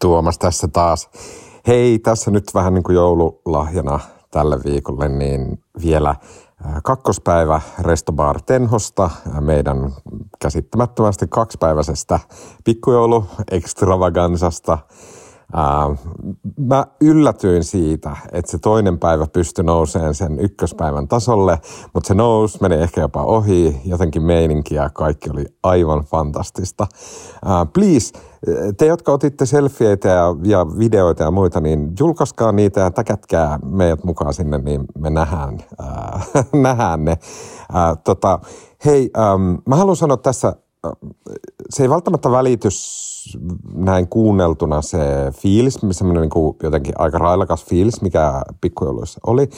Tuomas tässä taas. Hei, tässä nyt vähän niin kuin joululahjana tälle viikolle, niin vielä kakkospäivä Restobar Tenhosta, meidän käsittämättömästi kaksipäiväisestä pikkujoulu extravagansasta – Ää, mä yllätyin siitä, että se toinen päivä pystyi nouseen sen ykköspäivän tasolle, mutta se nousi, meni ehkä jopa ohi, jotenkin meininkiä, kaikki oli aivan fantastista. Please, te, jotka otitte selfieitä ja, ja videoita ja muita, niin julkaiskaa niitä ja täkätkää meidät mukaan sinne, niin me nähdään, ää, nähdään ne. Ää, tota, hei, äm, mä haluan sanoa tässä, se ei välttämättä välitys näin kuunneltuna se fiilis, semmoinen niin jotenkin aika railakas fiilis, mikä pikkujouluissa oli.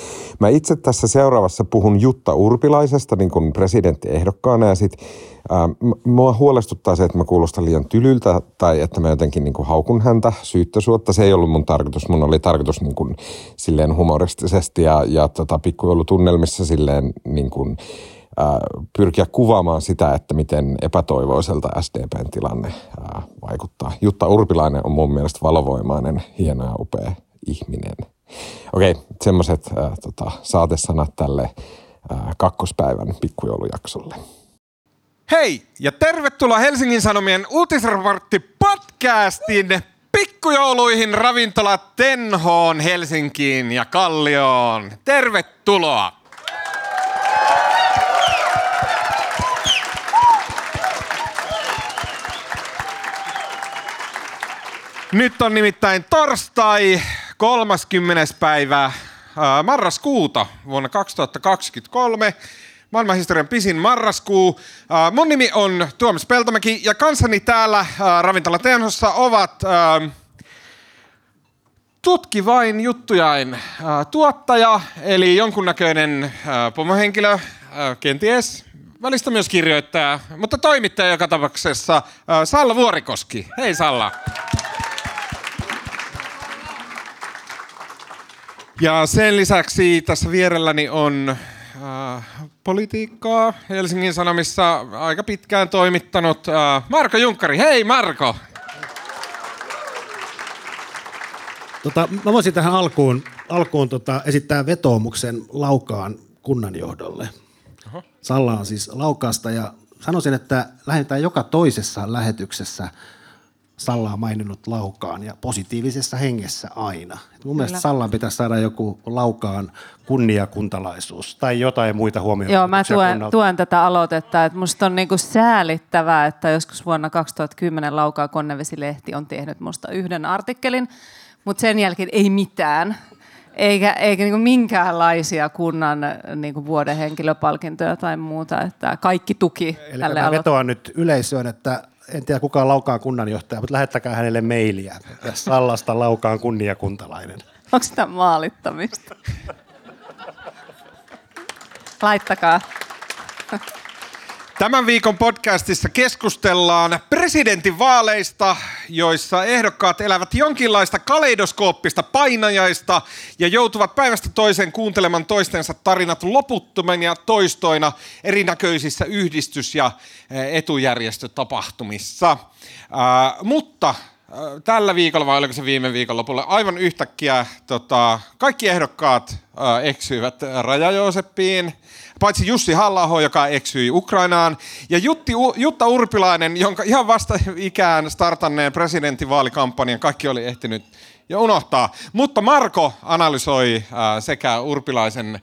Mä itse tässä seuraavassa puhun Jutta Urpilaisesta niin kuin presidenttiehdokkaana ja sit ää, mua huolestuttaa se, että mä kuulostan liian tylyltä tai että mä jotenkin niin kuin haukun häntä syyttösuotta. Se ei ollut mun tarkoitus. Mun oli tarkoitus niin kuin, silleen humoristisesti ja, ja tota, pikkujoulutunnelmissa silleen niin kuin, pyrkiä kuvaamaan sitä, että miten epätoivoiselta SDPn tilanne vaikuttaa. Jutta Urpilainen on mun mielestä valovoimainen, hieno ja upea ihminen. Okei, semmoiset tota, saatesanat tälle kakkospäivän pikkujoulujaksolle. Hei ja tervetuloa Helsingin Sanomien uutisraportti podcastin pikkujouluihin ravintola Tenhoon, Helsinkiin ja Kallioon. Tervetuloa! Nyt on nimittäin torstai 30. päivä marraskuuta vuonna 2023. Maailmanhistorian pisin marraskuu. Mun nimi on Tuomas Peltomäki ja kanssani täällä Ravintola Tenhossa ovat vain juttujain tuottaja, eli jonkunnäköinen pomohenkilö, kenties välistä myös kirjoittaja, mutta toimittaja joka tapauksessa Salla Vuorikoski. Hei Salla. Ja sen lisäksi tässä vierelläni on äh, politiikkaa Helsingin Sanomissa aika pitkään toimittanut äh, Marko Junkkari. Hei Marko! Tota, mä voisin tähän alkuun, alkuun tota, esittää vetoomuksen Laukaan kunnanjohdolle. Oho. Salla on siis Laukaasta ja sanoisin, että lähdetään joka toisessa lähetyksessä – Salla on maininnut Laukaan ja positiivisessa hengessä aina. Et mun Kyllä. mielestä Sallaan pitäisi saada joku Laukaan kunniakuntalaisuus tai jotain muita huomioita. Joo, mä tuen, tuen tätä aloitetta. Että musta on niinku säälittävää, että joskus vuonna 2010 Laukaa Konnevesilehti on tehnyt musta yhden artikkelin, mutta sen jälkeen ei mitään. Eikä, eikä niinku minkäänlaisia kunnan niinku vuoden henkilöpalkintoja tai muuta. Että kaikki tuki Eli tälle mä vetoan nyt yleisöön, että en tiedä kuka on Laukaan kunnanjohtaja, mutta lähettäkää hänelle mailia. Sallasta Laukaan kunniakuntalainen. Onko sitä maalittamista? Laittakaa. Tämän viikon podcastissa keskustellaan presidentinvaaleista, joissa ehdokkaat elävät jonkinlaista kaleidoskooppista painajaista ja joutuvat päivästä toiseen kuuntelemaan toistensa tarinat loputtomina toistoina erinäköisissä yhdistys- ja etujärjestötapahtumissa. Mutta tällä viikolla, vai oliko se viime viikon lopulla, aivan yhtäkkiä tota, kaikki ehdokkaat äh, eksyivät Raja-Jooseppiin – paitsi Jussi halla joka eksyi Ukrainaan, ja Jutti, Jutta Urpilainen, jonka ihan vasta ikään startanneen presidentinvaalikampanjan kaikki oli ehtinyt jo unohtaa. Mutta Marko analysoi äh, sekä Urpilaisen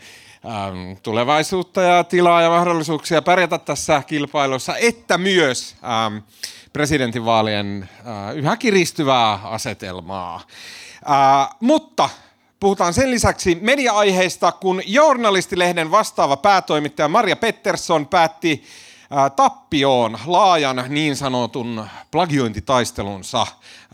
tulevaisuutta ja tilaa ja mahdollisuuksia pärjätä tässä kilpailussa, että myös presidentinvaalien äh, yhä kiristyvää asetelmaa. Äh, mutta Puhutaan sen lisäksi media-aiheista, kun journalistilehden vastaava päätoimittaja Maria Pettersson päätti tappioon laajan niin sanotun plagiointitaistelunsa,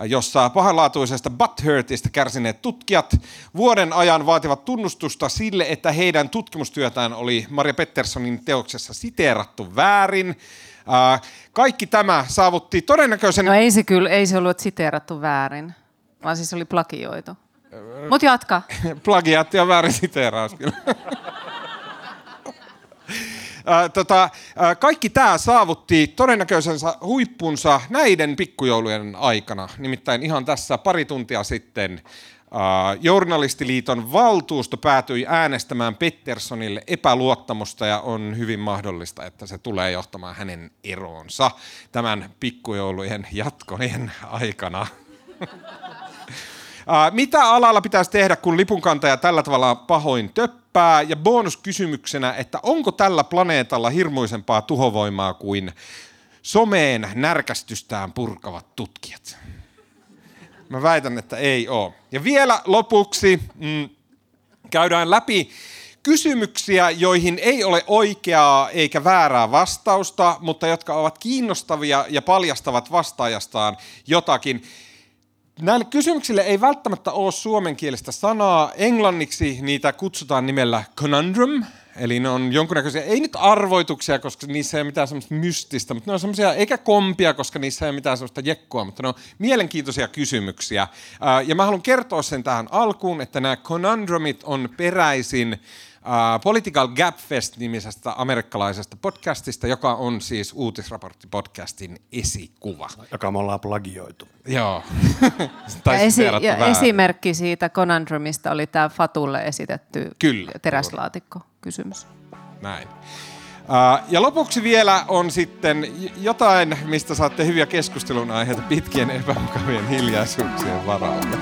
jossa pahanlaatuisesta butthurtista kärsineet tutkijat vuoden ajan vaativat tunnustusta sille, että heidän tutkimustyötään oli Maria Petterssonin teoksessa siteerattu väärin. Kaikki tämä saavutti todennäköisen... No ei se kyllä, ei se ollut siteerattu väärin, vaan siis oli plagioitu. Mut jatka. Plagiaatti on väärin siteeraus kyllä. Ää, tota, ää, kaikki tämä saavutti todennäköisensä huippunsa näiden pikkujoulujen aikana. Nimittäin ihan tässä pari tuntia sitten Journalistiliiton valtuusto päätyi äänestämään Petterssonille epäluottamusta ja on hyvin mahdollista, että se tulee johtamaan hänen eroonsa tämän pikkujoulujen jatkonien aikana. Mitä alalla pitäisi tehdä, kun lipunkantaja tällä tavalla pahoin töppää? Ja bonuskysymyksenä, että onko tällä planeetalla hirmuisempaa tuhovoimaa kuin someen närkästystään purkavat tutkijat? Mä väitän, että ei ole. Ja vielä lopuksi mm, käydään läpi kysymyksiä, joihin ei ole oikeaa eikä väärää vastausta, mutta jotka ovat kiinnostavia ja paljastavat vastaajastaan jotakin. Näille kysymyksille ei välttämättä ole suomenkielistä sanaa. Englanniksi niitä kutsutaan nimellä conundrum, Eli ne on jonkunnäköisiä, ei nyt arvoituksia, koska niissä ei ole mitään semmoista mystistä, mutta ne on semmoisia, eikä kompia, koska niissä ei ole mitään semmoista jekkoa, mutta ne on mielenkiintoisia kysymyksiä. Ja mä haluan kertoa sen tähän alkuun, että nämä conundrumit on peräisin Uh, Political Gap Fest-nimisestä amerikkalaisesta podcastista, joka on siis uutisraporttipodcastin esikuva. Joka me ollaan plagioitu. Joo. ja, esi- ja esimerkki siitä conundrumista oli tämä Fatulle esitetty Kyllä, teräslaatikko kysymys. Näin. Uh, ja lopuksi vielä on sitten jotain, mistä saatte hyviä keskustelun aiheita pitkien epämukavien hiljaisuuksien varalta.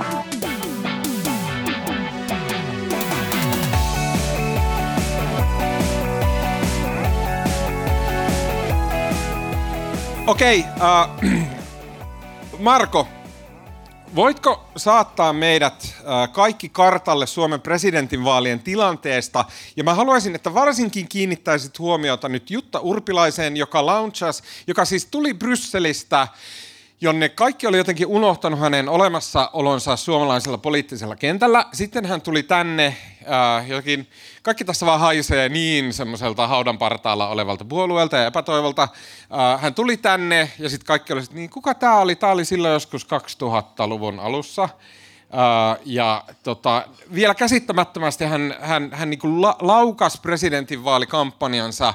Okei, okay, uh, Marko, voitko saattaa meidät uh, kaikki kartalle Suomen presidentinvaalien tilanteesta? Ja mä haluaisin, että varsinkin kiinnittäisit huomiota nyt Jutta Urpilaiseen, joka launchas, joka siis tuli Brysselistä jonne kaikki oli jotenkin unohtanut hänen olemassaolonsa suomalaisella poliittisella kentällä. Sitten hän tuli tänne, äh, jotenkin, kaikki tässä vaan haisee niin semmoiselta haudan partaalla olevalta puolueelta ja epätoivolta. Äh, hän tuli tänne ja sitten kaikki oli, niin kuka tämä oli? Tämä oli silloin joskus 2000-luvun alussa. Uh, ja tota, vielä käsittämättömästi hän, hän, hän niin la, laukas presidentinvaalikampanjansa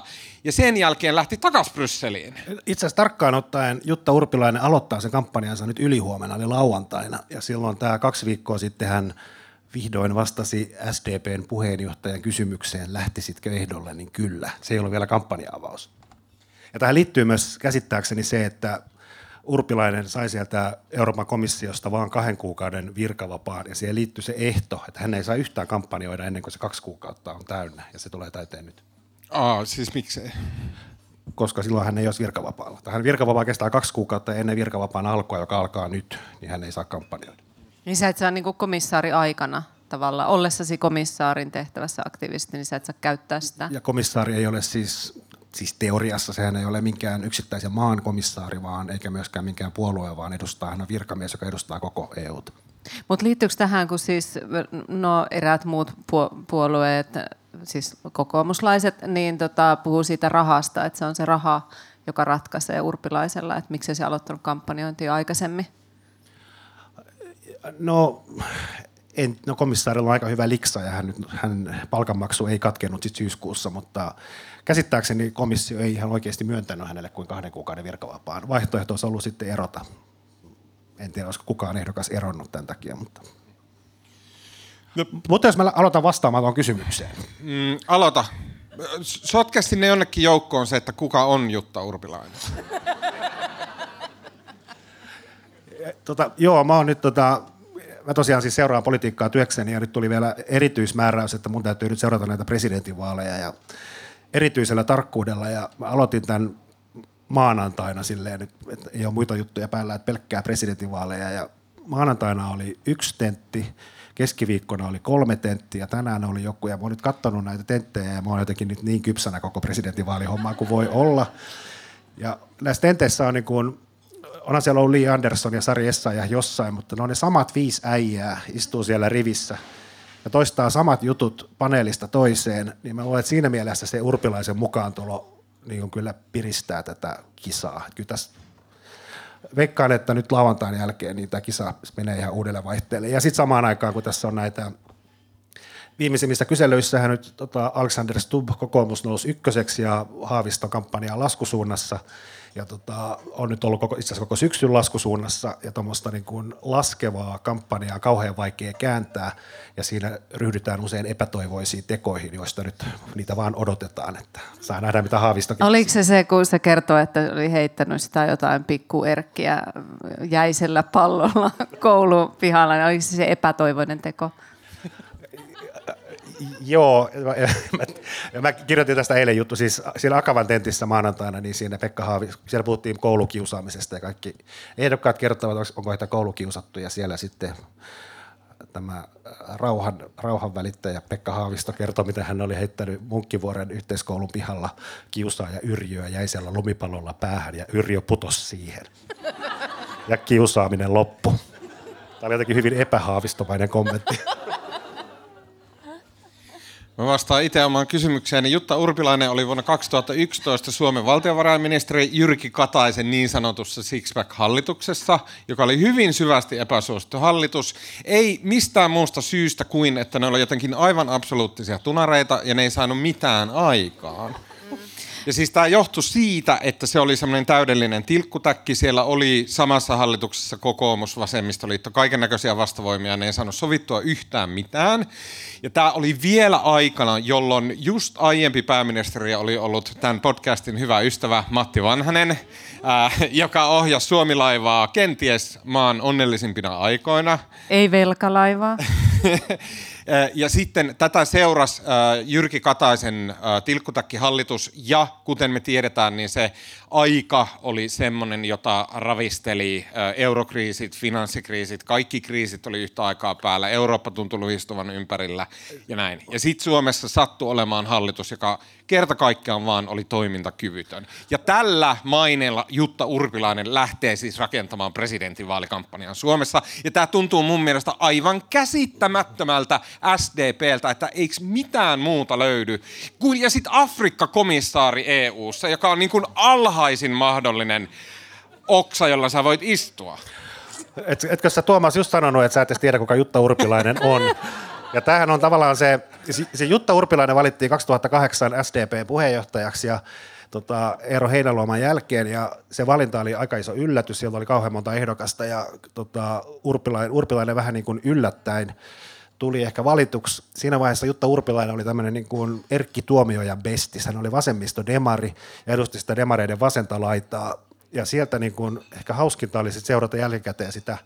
ja sen jälkeen lähti takaisin Brysseliin. Itse asiassa tarkkaan ottaen Jutta Urpilainen aloittaa sen kampanjansa nyt ylihuomenna, eli lauantaina. Ja silloin tämä kaksi viikkoa sitten hän vihdoin vastasi SDPn puheenjohtajan kysymykseen, lähtisitkö ehdolle, niin kyllä. Se ei ollut vielä kampanja-avaus. Ja tähän liittyy myös käsittääkseni se, että Urpilainen sai sieltä Euroopan komissiosta vain kahden kuukauden virkavapaan ja siihen liittyy se ehto, että hän ei saa yhtään kampanjoida ennen kuin se kaksi kuukautta on täynnä ja se tulee täyteen nyt. Aa, siis miksei? Koska silloin hän ei ole virkavapaalla. Hän virkavapaa kestää kaksi kuukautta ennen virkavapaan alkua, joka alkaa nyt, niin hän ei saa kampanjoida. Niin sä et saa niin komissaari aikana tavallaan, ollessasi komissaarin tehtävässä aktiivisesti, niin sä et saa käyttää sitä. Ja komissaari ei ole siis siis teoriassa sehän ei ole minkään yksittäisen maan komissaari, vaan eikä myöskään minkään puolue, vaan edustaa hän on virkamies, joka edustaa koko EUta. Mutta liittyykö tähän, kun siis no, eräät muut puolueet, siis kokoomuslaiset, niin tota, puhuu siitä rahasta, että se on se raha, joka ratkaisee urpilaisella, että miksi se aloittanut kampanjointia aikaisemmin? No en, no komissaarilla on aika hyvä liksa ja hän, hän palkanmaksu ei katkenut sit syyskuussa, mutta käsittääkseni komissio ei ihan oikeasti myöntänyt hänelle kuin kahden kuukauden virkavapaan. Vaihtoehto olisi ollut sitten erota. En tiedä, olisiko kukaan ehdokas eronnut tämän takia, mutta... No. Mutta jos mä aloitan vastaamaan tuohon kysymykseen. Mm, aloita. Sotke sinne jonnekin joukkoon se, että kuka on Jutta Urpilainen. tota, joo, mä oon nyt tota, mä tosiaan siis seuraan politiikkaa työkseni ja nyt tuli vielä erityismääräys, että mun täytyy nyt seurata näitä presidentinvaaleja ja erityisellä tarkkuudella ja mä aloitin tämän maanantaina silleen, että ei ole muita juttuja päällä, että pelkkää presidentinvaaleja ja maanantaina oli yksi tentti, keskiviikkona oli kolme tenttiä, tänään oli joku ja mä oon nyt katsonut näitä tenttejä ja mä oon jotenkin nyt niin kypsänä koko presidentinvaalihommaa kuin voi olla. Ja näissä tenteissä on niin kuin onhan siellä ollut Lee Anderson ja Sari ja jossain, mutta ne on ne samat viisi äijää istuu siellä rivissä ja toistaa samat jutut paneelista toiseen, niin mä luulen, että siinä mielessä se urpilaisen mukaantulo niin kyllä piristää tätä kisaa. Kyllä tässä veikkaan, että nyt lauantain jälkeen niin tämä kisa menee ihan uudelle vaihteelle. Ja sitten samaan aikaan, kun tässä on näitä viimeisimmissä kyselyissä nyt tota, Alexander Stubb kokoomus nousi ykköseksi ja Haavisto kampanja laskusuunnassa ja tota, on nyt ollut koko, itse asiassa koko syksyn laskusuunnassa ja tuommoista niin kuin laskevaa kampanjaa kauhean vaikea kääntää. Ja siinä ryhdytään usein epätoivoisiin tekoihin, joista nyt niitä vaan odotetaan, että saa nähdä mitä Haavisto Oliko se se, kun se kertoo, että oli heittänyt sitä jotain pikkuerkkiä jäisellä pallolla koulun pihalla, niin oliko se se epätoivoinen teko? Joo, mä, mä, mä kirjoitin tästä eilen juttu, siis siellä Akavan tentissä maanantaina, niin siinä Pekka Haavi, siellä puhuttiin koulukiusaamisesta ja kaikki ehdokkaat kertovat, onko heitä koulukiusattu ja siellä sitten tämä rauhan, rauhan välittäjä Pekka Haavisto kertoi, miten hän oli heittänyt Munkkivuoren yhteiskoulun pihalla kiusaa ja Yrjöä jäisellä lumipallolla päähän ja Yrjö putosi siihen. Ja kiusaaminen loppu. Tämä oli jotenkin hyvin epähaavistomainen kommentti. Mä vastaan itse omaan kysymykseen. Jutta Urpilainen oli vuonna 2011 Suomen valtiovarainministeri Jyrki Kataisen niin sanotussa Sixpack-hallituksessa, joka oli hyvin syvästi epäsuosittu hallitus. Ei mistään muusta syystä kuin, että ne oli jotenkin aivan absoluuttisia tunareita ja ne ei saanut mitään aikaan. Ja siis tämä johtui siitä, että se oli semmoinen täydellinen tilkkutäkki. Siellä oli samassa hallituksessa kokoomus, vasemmistoliitto, kaiken näköisiä vastavoimia. Ne ei saanut sovittua yhtään mitään. Ja tämä oli vielä aikana, jolloin just aiempi pääministeri oli ollut tämän podcastin hyvä ystävä Matti Vanhanen, ää, joka ohjasi Suomilaivaa kenties maan onnellisimpina aikoina. Ei velkalaivaa. Ja sitten tätä seurasi Jyrki Kataisen tilkkutakkihallitus ja kuten me tiedetään, niin se aika oli semmoinen, jota ravisteli eurokriisit, finanssikriisit, kaikki kriisit oli yhtä aikaa päällä, Eurooppa tuntui luhistuvan ympärillä ja näin. Ja sitten Suomessa sattui olemaan hallitus, joka kerta kaikkiaan vaan oli toimintakyvytön. Ja tällä maineella Jutta Urpilainen lähtee siis rakentamaan presidentinvaalikampanjan Suomessa. Ja tämä tuntuu mun mielestä aivan käsittämättömältä SDPltä, että eikö mitään muuta löydy. Ja sitten Afrikka-komissaari EU:ssa, joka on niin kuin alhaisin mahdollinen oksa, jolla sä voit istua. Et, etkö sä Tuomas just sanonut, että sä et tiedä, kuka Jutta Urpilainen on? Ja tämähän on tavallaan se, se Jutta Urpilainen valittiin 2008 SDP-puheenjohtajaksi ja tota, Eero Heinäluoman jälkeen ja se valinta oli aika iso yllätys, sieltä oli kauhean monta ehdokasta ja tota, Urpilainen, Urpilainen vähän niin kuin yllättäen tuli ehkä valituksi. Siinä vaiheessa Jutta Urpilainen oli tämmöinen niin kuin Erkki Tuomiojan bestis. Hän oli vasemmisto demari ja edusti sitä demareiden vasenta laitaa. Ja sieltä niin kuin, ehkä hauskinta oli sit seurata jälkikäteen sitä,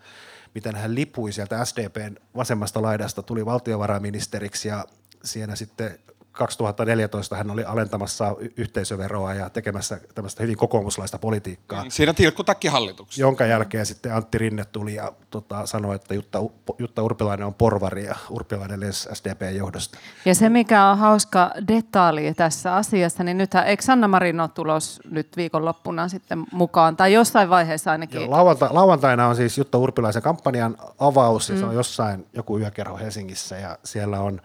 miten hän lipui sieltä SDPn vasemmasta laidasta, tuli valtiovarainministeriksi ja siinä sitten 2014 hän oli alentamassa yhteisöveroa ja tekemässä tämmöistä hyvin kokoomuslaista politiikkaa. Siinä tilkkutakki hallituksessa. Jonka jälkeen sitten Antti Rinne tuli ja tota, sanoi, että Jutta, Jutta Urpilainen on porvari ja Urpilainen lensi SDPn johdosta. Ja se, mikä on hauska detaali tässä asiassa, niin nythän eikö Sanna Marin ole tulos nyt viikonloppuna sitten mukaan, tai jossain vaiheessa ainakin? lauanta, lauantaina on siis Jutta Urpilaisen kampanjan avaus, ja mm. se on jossain joku yökerho Helsingissä, ja siellä on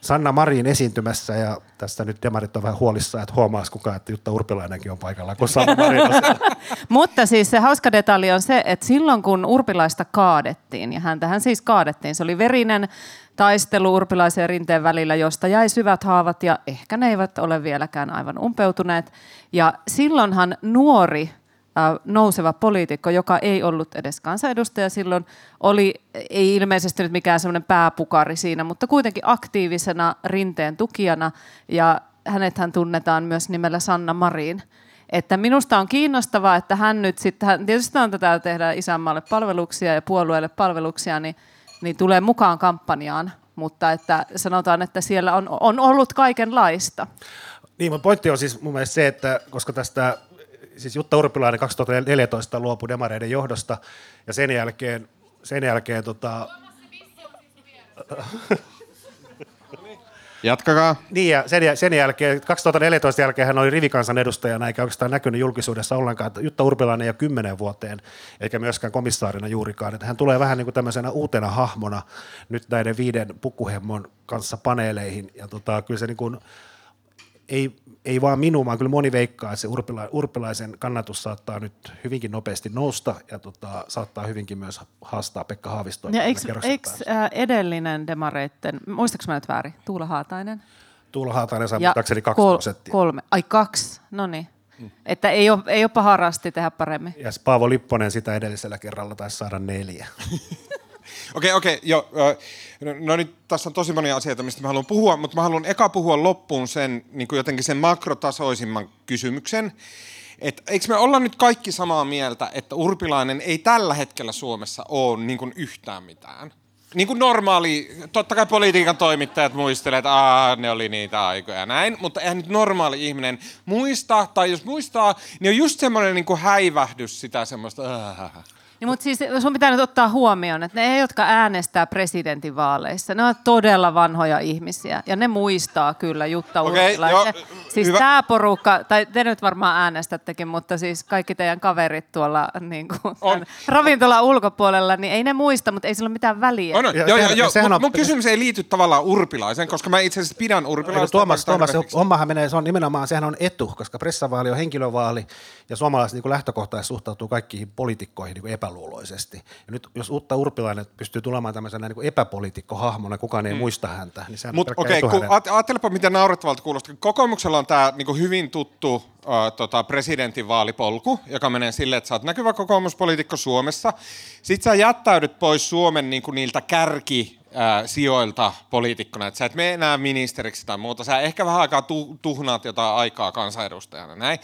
Sanna Marin esiintymässä ja tästä nyt demarit on vähän huolissaan, että huomaisi kukaan, että Jutta Urpilainenkin on paikalla, kun Sanna Marin on Mutta siis se hauska detalji on se, että silloin kun Urpilaista kaadettiin, ja häntähän siis kaadettiin, se oli verinen taistelu Urpilaisen ja Rinteen välillä, josta jäi syvät haavat ja ehkä ne eivät ole vieläkään aivan umpeutuneet. Ja silloinhan nuori nouseva poliitikko, joka ei ollut edes kansanedustaja silloin, oli, ei ilmeisesti nyt mikään semmoinen pääpukari siinä, mutta kuitenkin aktiivisena rinteen tukijana ja hänethän tunnetaan myös nimellä Sanna Marin. Että minusta on kiinnostavaa, että hän nyt sitten, tietysti on tätä tehdä isänmaalle palveluksia ja puolueelle palveluksia, niin, niin tulee mukaan kampanjaan, mutta että sanotaan, että siellä on, on ollut kaikenlaista. Niin, mutta pointti on siis mun mielestä se, että koska tästä siis Jutta Urpilainen 2014 luopui demareiden johdosta ja sen jälkeen, sen jälkeen tota, Jatkakaa. Niin ja sen, sen jälkeen, 2014 jälkeen hän oli rivikansan edustajana eikä oikeastaan näkynyt julkisuudessa ollenkaan. Että Jutta Urpilainen ei ole kymmenen vuoteen eikä myöskään komissaarina juurikaan. Että hän tulee vähän niin kuin tämmöisenä uutena hahmona nyt näiden viiden pukkuhemmon kanssa paneeleihin. Ja tota, kyllä se niin kuin, ei, ei vaan minun, vaan kyllä moni veikkaa, että se Urpila, Urpilaisen kannatus saattaa nyt hyvinkin nopeasti nousta ja tota, saattaa hyvinkin myös haastaa Pekka Haavistoa. Ja eikö, eikö äh, edellinen demareitten, muistaaks mä nyt väärin, Tuula Haatainen? Tuula Haatainen saa muistaakseni kaksi kol- prosenttia. Kolme, ai kaksi, no niin. Hmm. Että ei ole, ei ole paha rasti tehdä paremmin. Ja Paavo Lipponen sitä edellisellä kerralla taisi saada neljä. Okei, okei, okay. No, no nyt tässä on tosi monia asioita, mistä mä haluan puhua, mutta mä haluan eka puhua loppuun sen niin kuin jotenkin sen makrotasoisimman kysymyksen. Että eikö me olla nyt kaikki samaa mieltä, että Urpilainen ei tällä hetkellä Suomessa ole niin kuin yhtään mitään? Niin kuin normaali, totta kai politiikan toimittajat muistelevat, että Aa, ne oli niitä aikoja näin, mutta eihän nyt normaali ihminen muista, tai jos muistaa, niin on just semmoinen niin kuin häivähdys sitä semmoista, Aah. Niin, mutta siis sun pitää nyt ottaa huomioon, että ne, jotka äänestää presidentinvaaleissa, ne on todella vanhoja ihmisiä. Ja ne muistaa kyllä Jutta Urpilaisen. joo, Siis hyvä. tämä porukka, tai te nyt varmaan äänestättekin, mutta siis kaikki teidän kaverit tuolla niin kuin, On. ravintolan ulkopuolella, niin ei ne muista, mutta ei sillä ole mitään väliä. On, on. Ja Joo, joo, joo. Mun, mun kysymys ei liity tavallaan urpilaisen, koska mä itse asiassa pidän urpilaista. Tuomas, Tuomas, hommahan menee, se on nimenomaan, sehän on etu, koska pressavaali on henkilövaali ja suomalaiset niin lähtökohtaisesti suhtautuu kaikkiin poliitikkoihin niin kuin epäluuloisesti. Ja nyt jos uutta Urpilainen pystyy tulemaan tämmöisenä niin kuin epäpoliitikkohahmona, kukaan ei muista häntä, niin sehän pelkkä okei, okay, hänelle. ajattelepa miten naurettavalta kuulostaa. Kokoomuksella on tämä niinku hyvin tuttu uh, tota, presidentinvaalipolku, joka menee silleen, että sä oot näkyvä kokoomuspoliitikko Suomessa. Sitten sä jättäydyt pois Suomen niinku, niiltä kärki ää, sijoilta poliitikkona, että sä et mene enää ministeriksi tai muuta. Sä ehkä vähän aikaa tu- tuhnaat jotain aikaa kansanedustajana. Näin.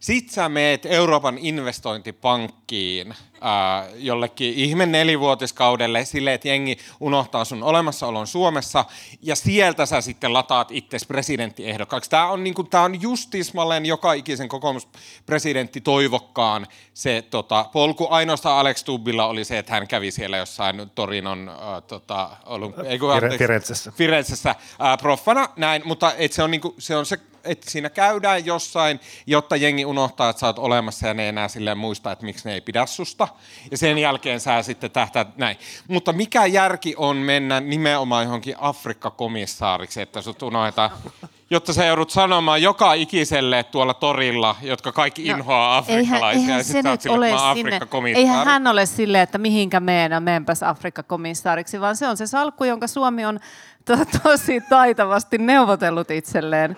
Sitten sä meet Euroopan investointipankkiin ää, jollekin ihme nelivuotiskaudelle silleen, että jengi unohtaa sun olemassaolon Suomessa ja sieltä sä sitten lataat itses presidenttiehdokkaaksi. Tämä on, niinku, tää on justismalleen joka ikisen kokoomuspresidentti toivokkaan se tota, polku. Ainoastaan Alex Tubbilla oli se, että hän kävi siellä jossain Torinon äh, tota, kun, Fire- Firenzessä. Firenzessä äh, proffana, näin, mutta et se on, niinku, se on se, että siinä käydään jossain, jotta jengi unohtaa, että sä oot olemassa ja ne ei enää silleen muista, että miksi ne ei pidä susta. Ja sen jälkeen sä sitten tähtäät näin. Mutta mikä järki on mennä nimenomaan johonkin Afrikka-komissaariksi, että sut unohdetaan, jotta sä joudut sanomaan joka ikiselle tuolla torilla, jotka kaikki inhoaa afrikkalaisia. No, eihän ja se nyt ole sinne. Eihän hän ole silleen, että mihinkä meenä meenpäs Afrikka-komissaariksi, vaan se on se salkku, jonka Suomi on to- tosi taitavasti neuvotellut itselleen.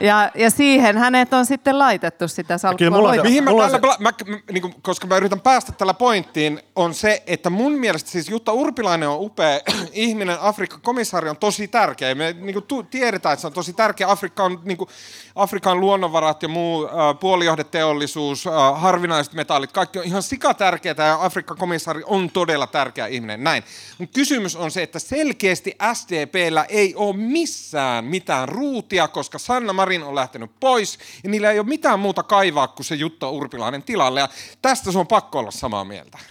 Ja, ja siihen hänet on sitten laitettu sitä salkkua. Kyllä mulla on se-. Mihin mä Mulla tällä, pla- mä, mä, niin kuin, koska mä yritän päästä tällä pointtiin, on se, että mun mielestä siis Jutta Urpilainen on upea ihminen, Afrikka-komissaari on tosi tärkeä. Me niin kuin, tu, tiedetään, että se on tosi tärkeä. Afrikka on, niin kuin, Afrikan luonnonvarat ja muu äh, puolijohdeteollisuus, äh, harvinaiset metallit, kaikki on ihan sikatärkeää ja Afrikka-komissaari on todella tärkeä ihminen. Näin. Mun kysymys on se, että selkeästi SDPllä ei ole missään mitään ruutia, koska Sanna Marin on lähtenyt pois ja niillä ei ole mitään muuta kaivaa kuin se Jutta Urpilainen tilalle. Ja tästä se on pakko olla samaa mieltä.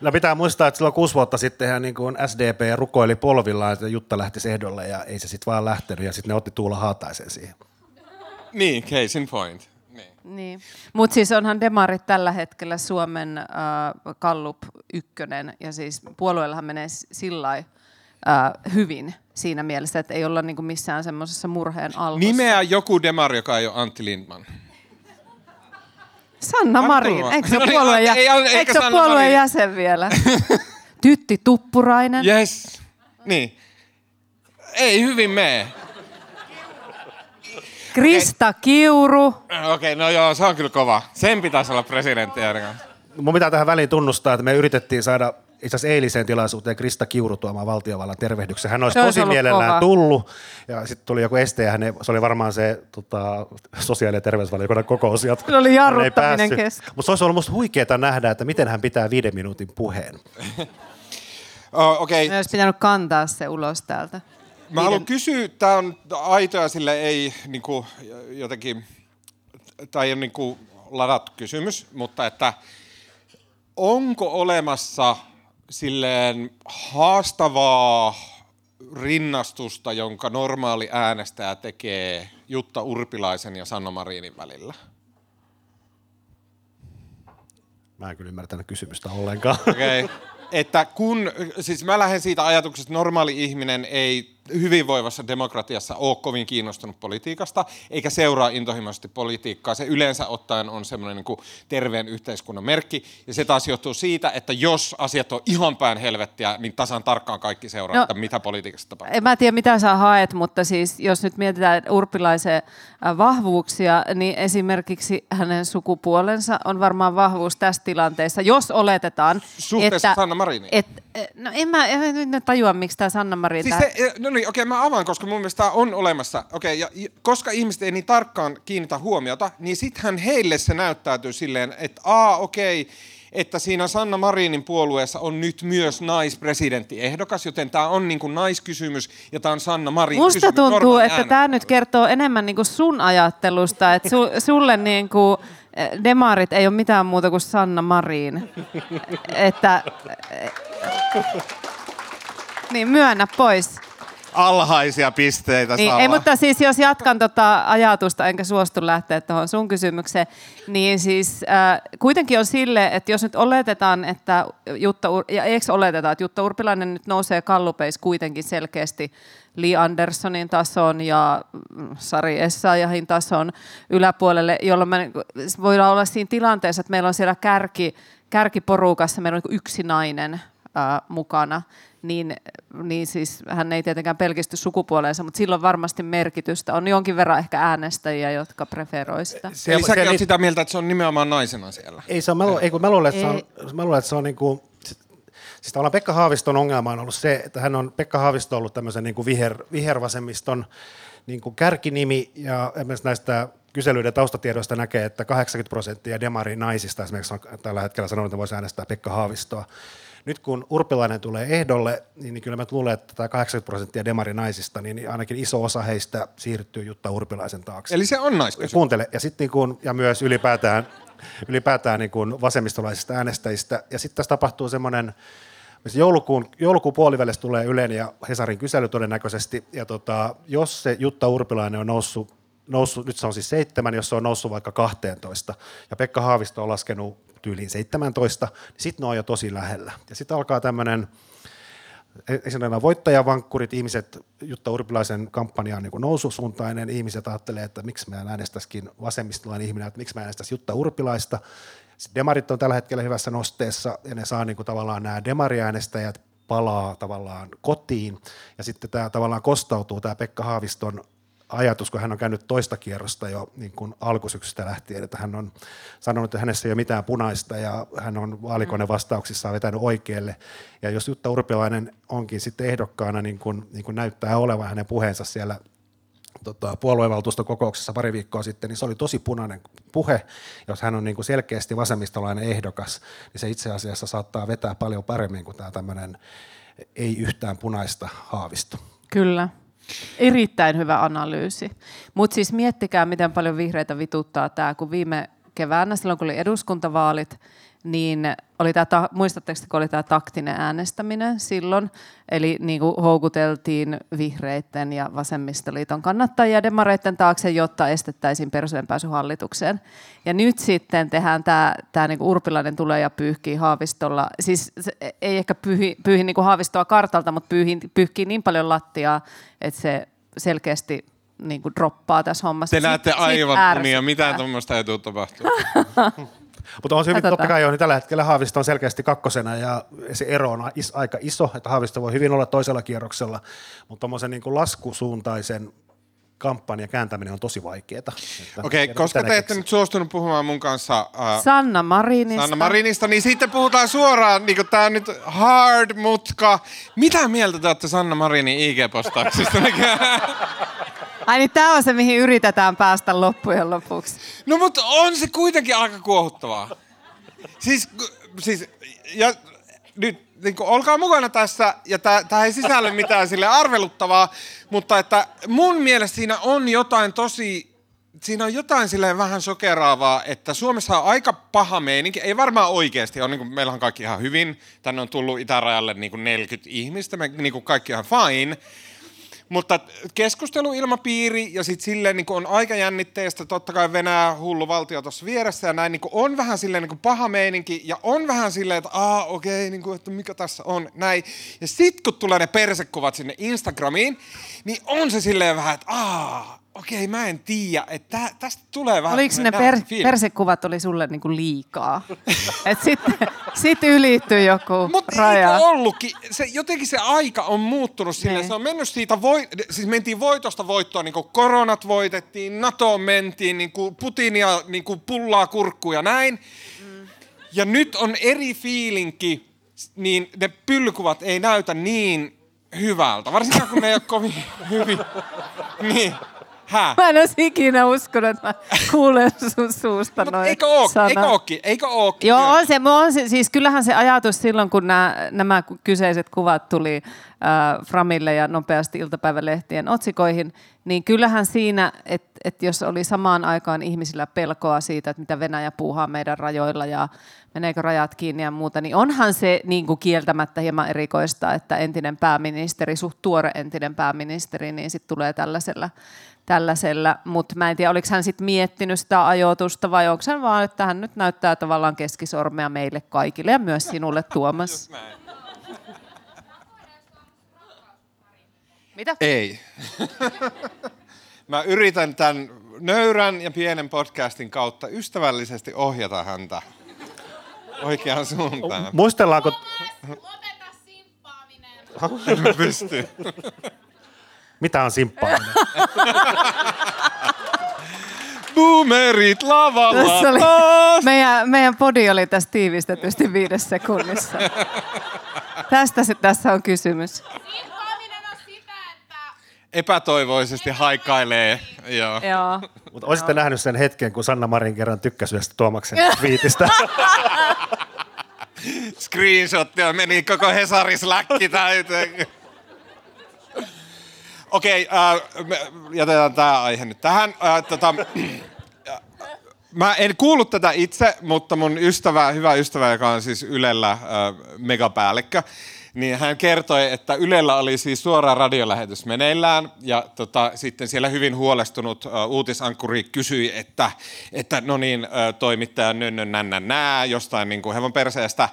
No pitää muistaa, että silloin kuusi vuotta sitten niin kuin SDP rukoili polvillaan, että Jutta lähti ehdolle ja ei se sitten vaan lähtenyt ja sitten ne otti Tuula Haataisen siihen. Niin, case in point. Niin. Mutta siis onhan demarit tällä hetkellä Suomen äh, Kallup ykkönen, ja siis puolueellahan menee sillä äh, hyvin siinä mielessä, että ei olla niinku missään semmoisessa murheen alhossa. Nimeä joku demari, joka ei ole Antti Lindman. Sanna Anna Marin, eikö se No ole niin, puolueen, jä... ei- ei- eikö se puolueen jäsen vielä? Tytti Tuppurainen. Yes. Niin. Ei hyvin mene. Krista Kiuru. Okei, okay, no joo, se on kyllä kova. Sen pitäisi olla presidentti ainakaan. Mun pitää tähän väliin tunnustaa, että me yritettiin saada itse asiassa eiliseen tilaisuuteen Krista Kiuru tuomaan valtiovallan tervehdyksen. Hän olisi Se olisi tosi mielellään kova. tullut ja sitten tuli joku este ja hän ei, se oli varmaan se tota, sosiaali- ja terveysvaliokunnan kokous. Se oli jarruttaminen kesken. Mutta se olisi ollut musta huikeaa nähdä, että miten hän pitää viiden minuutin puheen. Oh, Okei, Me olisi pitänyt kantaa se ulos täältä. Mä haluan kysyä, tämä on aito ja sille ei niinku, jotenkin, tämä ei ole niinku ladattu kysymys, mutta että onko olemassa silleen haastavaa rinnastusta, jonka normaali äänestäjä tekee Jutta Urpilaisen ja Sanna Marinin välillä? Mä en kyllä ymmärtänyt kysymystä ollenkaan. Okay. Että kun, siis mä lähden siitä ajatuksesta, että normaali ihminen ei hyvinvoivassa demokratiassa ole kovin kiinnostunut politiikasta, eikä seuraa intohimoisesti politiikkaa. Se yleensä ottaen on semmoinen niin kuin terveen yhteiskunnan merkki, ja se taas johtuu siitä, että jos asiat on ihan päin helvettiä, niin tasan tarkkaan kaikki seuraa, no, että mitä politiikassa tapahtuu. En mä tiedä, mitä sä haet, mutta siis jos nyt mietitään Urpilaisen äh, vahvuuksia, niin esimerkiksi hänen sukupuolensa on varmaan vahvuus tässä tilanteessa, jos oletetaan, Suhteessa että... Sanna Mariniin? Et, no en mä, en mä tajua, miksi tämä Sanna Marin... Siis se, no niin, okei, okay, mä avaan, koska mun mielestä tämä on olemassa. Okei, okay, ja koska ihmiset ei niin tarkkaan kiinnitä huomiota, niin sittenhän heille se näyttäytyy silleen, että aa, okei, okay, että siinä Sanna Marinin puolueessa on nyt myös naispresidenttiehdokas, joten tämä on niin kuin naiskysymys ja tämä on Sanna Marin Musta kysymys. tuntuu, että tämä nyt kertoo enemmän niin kuin sun ajattelusta, että su, sulle niin kuin demarit ei ole mitään muuta kuin Sanna Marin. että, niin myönnä pois alhaisia pisteitä niin, ei, mutta siis jos jatkan tota ajatusta, enkä suostu lähteä tuohon sun kysymykseen, niin siis äh, kuitenkin on sille, että jos nyt oletetaan, että Jutta, ja eikö oleteta, että Jutta Urpilainen nyt nousee kallupeis kuitenkin selkeästi Lee Andersonin tason ja mm, Sari Essayahin tason yläpuolelle, jolloin me voidaan olla siinä tilanteessa, että meillä on siellä kärki, kärkiporukassa, meillä on niin yksi nainen mukana, niin, niin siis hän ei tietenkään pelkisty sukupuoleensa, mutta silloin varmasti merkitystä. On jonkin verran ehkä äänestäjiä, jotka preferoi sitä. Se, Eli säkin olet sitä mieltä, että se on nimenomaan naisena siellä? Ei se on, mä, ei, kun mä luulen, että se on, mä luulen, että se on niin kuin, siis tavallaan Pekka Haaviston ongelma on ollut se, että hän on, Pekka Haavisto on ollut tämmöisen niin kuin viher, vihervasemmiston niin kuin kärkinimi, ja esimerkiksi näistä kyselyiden taustatiedoista näkee, että 80 prosenttia demari naisista esimerkiksi on tällä hetkellä sanonut, että voisi äänestää Pekka Haavistoa nyt kun Urpilainen tulee ehdolle, niin, niin kyllä mä luulen, että tämä 80 prosenttia demarinaisista, niin ainakin iso osa heistä siirtyy Jutta Urpilaisen taakse. Eli se on naiskysymys. Kuuntele. Ja, sitten niin kun, ja myös ylipäätään, ylipäätään niin kun vasemmistolaisista äänestäjistä. Ja sitten tässä tapahtuu semmoinen, Joulukuun, joulukuun puolivälissä tulee Ylen ja Hesarin kysely todennäköisesti, ja tota, jos se Jutta Urpilainen on noussut, noussut, nyt se on siis seitsemän, jos se on noussut vaikka 12, ja Pekka Haavisto on laskenut tyyliin 17, niin sitten ne on jo tosi lähellä. Ja sitten alkaa tämmöinen, esimerkiksi voittajavankkurit, ihmiset, Jutta Urpilaisen kampanja on niin noususuuntainen, ihmiset ajattelee, että miksi mä äänestäisikin vasemmistolainen ihminen, että miksi mä äänestäisiin Jutta Urpilaista. Sitten demarit on tällä hetkellä hyvässä nosteessa, ja ne saa niin kuin tavallaan nämä demariäänestäjät palaa tavallaan kotiin, ja sitten tämä tavallaan kostautuu tämä Pekka Haaviston ajatus, kun hän on käynyt toista kierrosta jo niin kuin alkusyksystä lähtien, että hän on sanonut, että hänessä ei ole mitään punaista ja hän on vaalikonevastauksissaan vetänyt oikealle. Ja jos Jutta Urpilainen onkin sitten ehdokkaana, niin kuin, niin kuin näyttää olevan hänen puheensa siellä tota, puoluevaltuustokokouksessa pari viikkoa sitten, niin se oli tosi punainen puhe. Jos hän on niin kuin selkeästi vasemmistolainen ehdokas, niin se itse asiassa saattaa vetää paljon paremmin kuin tämä tämmöinen ei yhtään punaista haavisto. Kyllä. Erittäin hyvä analyysi. Mutta siis miettikää, miten paljon vihreitä vituttaa tämä, kun viime keväänä, silloin kun oli eduskuntavaalit, niin oli tämä, muistatteko, kun oli tämä taktinen äänestäminen silloin, eli niin kuin houkuteltiin vihreiden ja vasemmistoliiton kannattajia demareiden taakse, jotta estettäisiin peruseen pääsy hallitukseen. Ja nyt sitten tehdään tämä, tämä niin kuin Urpilainen tulee ja pyyhkii Haavistolla, siis ei ehkä pyyhi, pyyhi niin kuin Haavistoa kartalta, mutta pyyhi, pyyhkii niin paljon lattiaa, että se selkeästi niin kuin droppaa tässä hommassa. Te näette aivan unia, mitään tuommoista ei tule tapahtua. Mutta on se hyvin, totta kai on, niin tällä hetkellä Haavisto on selkeästi kakkosena ja se ero on is, aika iso, että Haavisto voi hyvin olla toisella kierroksella, mutta tuommoisen niin laskusuuntaisen kampanja kääntäminen on tosi vaikeaa. Okei, okay, koska te ette nyt suostunut puhumaan mun kanssa uh, Sanna Marinista. Sanna Marinista, niin sitten puhutaan suoraan, niin tämä on nyt hard mutka. Mitä mieltä te olette Sanna Marinin IG-postauksista? Ai niin tämä on se, mihin yritetään päästä loppujen lopuksi. No mutta on se kuitenkin aika kuohuttavaa. Siis, siis ja nyt niin kuin, olkaa mukana tässä, ja tämä ei sisällä mitään sille arveluttavaa, mutta että mun mielestä siinä on jotain tosi, siinä on jotain silleen vähän sokeraavaa, että Suomessa on aika paha meininki, ei varmaan oikeasti on, niin kuin, meillä on kaikki ihan hyvin, tänne on tullut itärajalle niin kuin 40 ihmistä, me niin kuin kaikki ihan fine, Mutta keskusteluilmapiiri ja sitten silleen niin on aika jännitteistä, totta kai Venäjä hullu valtio tuossa vieressä ja näin niin on vähän silleen niin paha meininki ja on vähän silleen, että aa okei, okay, niin kuin, että mikä tässä on, näin. Ja sitten kun tulee ne persekuvat sinne Instagramiin, niin on se silleen vähän, että aa, okei, mä en tiedä, että tästä tulee vähän... Oliko ne per, persekuvat oli sulle niinku liikaa? että sitten sit ylittyy joku Mut raja. Mutta ollutkin, se, jotenkin se aika on muuttunut silleen, niin. se on mennyt siitä, voi, siis mentiin voitosta voittoon, niin kuin koronat voitettiin, NATO mentiin, niin kuin Putinia niin kuin pullaa kurkkuja näin. Mm. Ja nyt on eri fiilinki, niin ne pylkuvat ei näytä niin hyvältä, varsinkaan kun ne ei ole kovin hyvin. niin. Hä? Mä en olisi ikinä uskonut, että mä kuulen sun suusta noin eikö oo, eikö ookin, eikö ookin? Joo, on se, on se, siis kyllähän se ajatus silloin, kun nämä, nämä kyseiset kuvat tuli äh, Framille ja nopeasti iltapäivälehtien otsikoihin, niin kyllähän siinä, että et jos oli samaan aikaan ihmisillä pelkoa siitä, että mitä Venäjä puuhaa meidän rajoilla ja meneekö rajat kiinni ja muuta, niin onhan se niin kuin kieltämättä hieman erikoista, että entinen pääministeri, suht tuore entinen pääministeri, niin sitten tulee tällaisella tällaisella, mutta mä en tiedä, oliko hän sitten miettinyt sitä ajoitusta vai onko hän vaan, että hän nyt näyttää tavallaan keskisormea meille kaikille ja myös sinulle Tuomas. Mitä? Ei. mä yritän tämän nöyrän ja pienen podcastin kautta ystävällisesti ohjata häntä oikeaan suuntaan. Muistellaanko... Lopeta simppaaminen. En pysty. Mitä on simppaaminen? Boomerit lavalla. Tässä oli, meidän, meidän podi oli tässä tiivistetysti viides sekunnissa. Tästä se tässä on kysymys. Simppaaminen on sitä, että... Epätoivoisesti haikailee. Joo. Joo. Mutta olisitte nähnyt sen hetken, kun Sanna Marin kerran tykkäsi yhdestä Tuomaksen viitistä. Screenshottia meni koko Hesaris läkki täyteen. Okei, okay, äh, jätetään tämä aihe nyt tähän. Äh, tota, äh, mä en kuullut tätä itse, mutta mun ystävä, hyvä ystävä, joka on siis Ylellä äh, megapäällikkö, niin hän kertoi, että Ylellä oli siis suora radiolähetys meneillään ja tota, sitten siellä hyvin huolestunut uh, uutisankuri kysyi, että, että no niin, uh, toimittaja nönnön nännän nää jostain niin kuin hevon perseestä,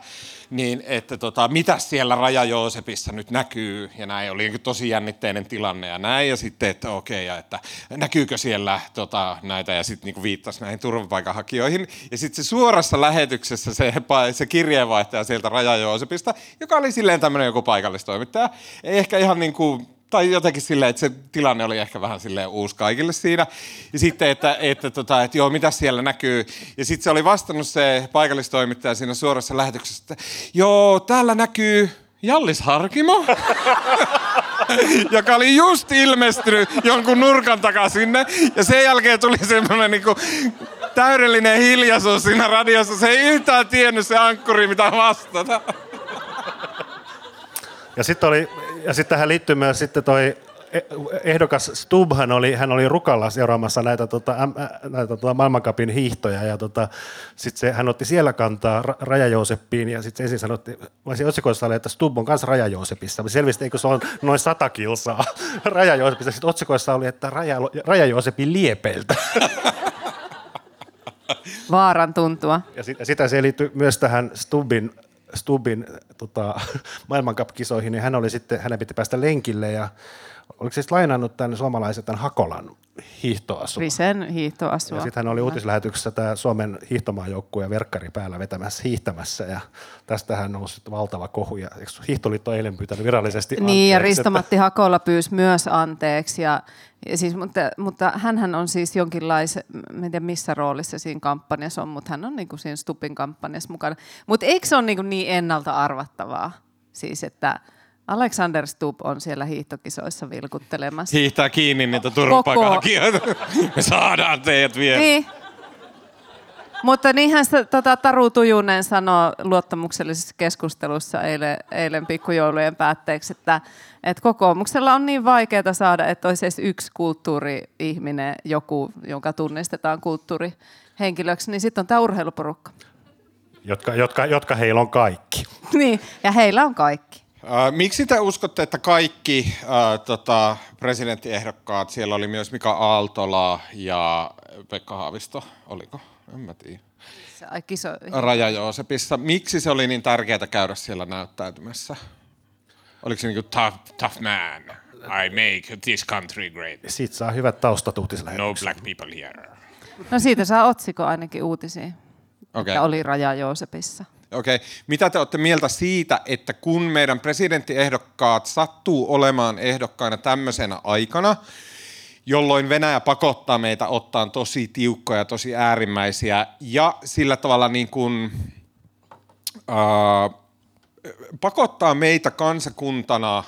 niin että tota, mitä siellä Raja Joosepissa nyt näkyy, ja näin oli tosi jännitteinen tilanne ja näin, ja sitten, että okei, okay, ja että näkyykö siellä tota, näitä, ja sitten niin viittasi näihin turvapaikanhakijoihin, ja sitten se suorassa lähetyksessä se, se kirjeenvaihtaja sieltä Raja Joosepista, joka oli silleen tämmöinen joku paikallistoimittaja, ei ehkä ihan niin kuin tai jotenkin silleen, että se tilanne oli ehkä vähän silleen uusi kaikille siinä. Ja sitten, että, että, tota, että joo, mitä siellä näkyy. Ja sitten se oli vastannut se paikallistoimittaja siinä suorassa lähetyksessä, että joo, täällä näkyy Jallis Harkimo, joka oli just ilmestynyt jonkun nurkan takaa sinne. Ja sen jälkeen tuli semmoinen niinku täydellinen hiljaisuus siinä radiossa. Se ei yhtään tiennyt se ankkuri, mitä vastata. Ja sitten oli ja sitten tähän liittyy myös sitten toi e- ehdokas Stub, hän oli, hän oli Rukalla seuraamassa näitä, tota, näitä tota, maailmankapin hiihtoja ja tota, sitten se, hän otti siellä kantaa Raja Jooseppiin ja sitten ensin sanotti, voisi otsikoissa oli, että Stub on kanssa Raja Joosepissa. Selvisi, eikö se on noin sata kilsaa Raja Joosepissa. Sitten otsikoissa oli, että Raja, Raja Joosepin liepeiltä. Vaaran tuntua. Ja, sit, ja sitä se liittyy myös tähän Stubin Stubin tota, maailmankap-kisoihin, niin hän oli sitten, hänen piti päästä lenkille ja oliko siis lainannut tämän suomalaisen tämän Hakolan hiihtoasun? Risen hiihtoasua. Ja sitten hän oli uutislähetyksessä tämä Suomen hiihtomaajoukkue ja verkkari päällä vetämässä hiihtämässä ja tästähän nousi valtava kohu ja hiihtoliitto eilen pyytänyt virallisesti anteeksi. Niin ja Risto-Matti Hakola pyysi myös anteeksi ja Siis, mutta, mutta hän on siis jonkinlaisen, en tiedä missä roolissa siinä kampanjassa on, mutta hän on niin kuin siinä Stupin kampanjassa mukana. Mutta eikö se ole niin, niin ennalta arvattavaa? Siis, että Alexander Stubb on siellä hiihtokisoissa vilkuttelemassa. Hiihtää kiinni niitä turvapaikanhakijoita. Me saadaan teidät vielä. Niin. Mutta niinhän se, tota, Taru Tujunen sanoi luottamuksellisessa keskustelussa eilen, eilen pikkujoulujen päätteeksi, että, että kokoomuksella on niin vaikeaa saada, että olisi edes yksi kulttuuri-ihminen, joku, jonka tunnistetaan kulttuurihenkilöksi, niin sitten on tämä urheiluporukka. Jotka, jotka, jotka heillä on kaikki. niin, ja heillä on kaikki. Äh, miksi te uskotte, että kaikki äh, tota, presidenttiehdokkaat, siellä oli myös Mika Aaltola ja Pekka Haavisto, oliko? En mä tiedä. Kiso. Raja Joosepissa. Miksi se oli niin tärkeää käydä siellä näyttäytymässä? Oliko se niin kuin tough, tough man? I make this country great. Siitä saa hyvät taustat No black people here. No siitä saa otsikko ainakin uutisiin. Okei. Että oli Raja Joosepissa. Okei. Mitä te olette mieltä siitä, että kun meidän presidenttiehdokkaat sattuu olemaan ehdokkaina tämmöisenä aikana, jolloin Venäjä pakottaa meitä ottaan tosi tiukkoja, tosi äärimmäisiä ja sillä tavalla niin kuin, äh, pakottaa meitä kansakuntana,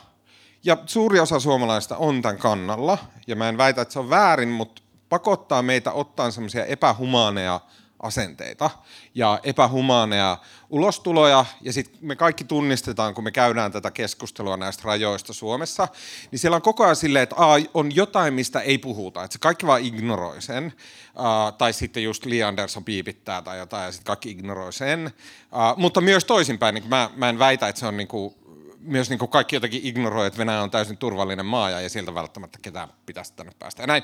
ja suuri osa suomalaista on tämän kannalla, ja mä en väitä, että se on väärin, mutta pakottaa meitä ottaan semmoisia epähumaaneja asenteita ja epähumaaneja ulostuloja, ja sitten me kaikki tunnistetaan, kun me käydään tätä keskustelua näistä rajoista Suomessa, niin siellä on koko ajan silleen, että aa, on jotain, mistä ei puhuta, että se kaikki vaan ignoroi sen, ää, tai sitten just Li Andersson piipittää tai jotain, ja sitten kaikki ignoroi sen, ää, mutta myös toisinpäin, niin mä, mä en väitä, että se on niinku, myös niin kuin kaikki jotenkin ignoroi, että Venäjä on täysin turvallinen maa ja sieltä välttämättä ketään pitäisi tänne päästä. Ja näin.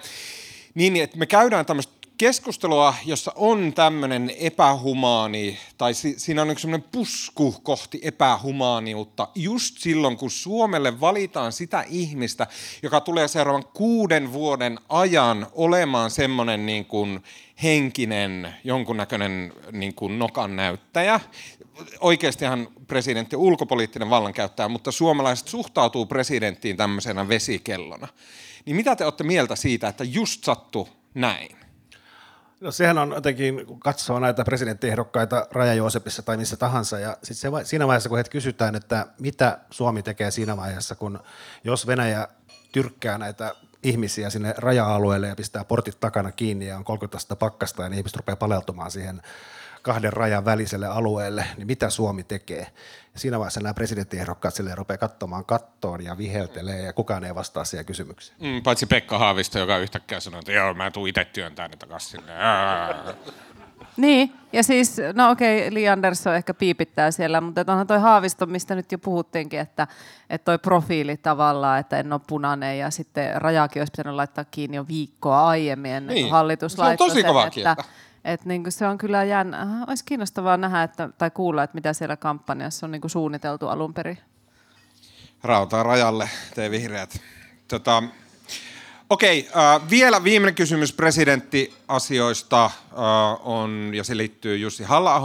Niin, että me käydään tämmöistä keskustelua, jossa on tämmöinen epähumaani, tai si- siinä on semmoinen pusku kohti epähumaaniutta, just silloin, kun Suomelle valitaan sitä ihmistä, joka tulee seuraavan kuuden vuoden ajan olemaan semmoinen niin kuin henkinen, jonkunnäköinen niin kuin nokan näyttäjä. Oikeastihan presidentti on ulkopoliittinen vallankäyttäjä, mutta suomalaiset suhtautuu presidenttiin tämmöisenä vesikellona. Niin mitä te olette mieltä siitä, että just sattu näin? No sehän on jotenkin, kun katsoo näitä presidenttiehdokkaita Raja Joosepissa tai missä tahansa, ja sitten se, siinä vaiheessa, kun heitä kysytään, että mitä Suomi tekee siinä vaiheessa, kun jos Venäjä tyrkkää näitä ihmisiä sinne raja-alueelle ja pistää portit takana kiinni ja on 30 astetta pakkasta ja ne ihmiset rupeaa paleltumaan siihen kahden rajan väliselle alueelle, niin mitä Suomi tekee? Ja siinä vaiheessa nämä presidenttiehdokkaat silleen rupeaa katsomaan kattoon ja viheltelee ja kukaan ei vastaa siihen kysymykseen. Mm, paitsi Pekka Haavisto, joka yhtäkkiä sanoi, että joo, mä tuun itse työntää ne takaisin sinne. Niin, ja siis, no okei, Li Andersson ehkä piipittää siellä, mutta onhan toi Haavisto, mistä nyt jo puhuttiinkin, että, että toi profiili tavallaan, että en ole punainen ja sitten rajaakin olisi pitänyt laittaa kiinni jo viikkoa aiemmin ennen Niin, kuin hallitus se on laittoi tosi sen, kovaa että, kieltä. Että niin kuin se on kyllä jännä. Äh, Olisi kiinnostavaa nähdä että, tai kuulla, että mitä siellä kampanjassa on niin kuin suunniteltu alun perin. Rautaa rajalle, te vihreät. Tota, Okei, äh, vielä viimeinen kysymys presidenttiasioista äh, on, ja se liittyy Jussi halla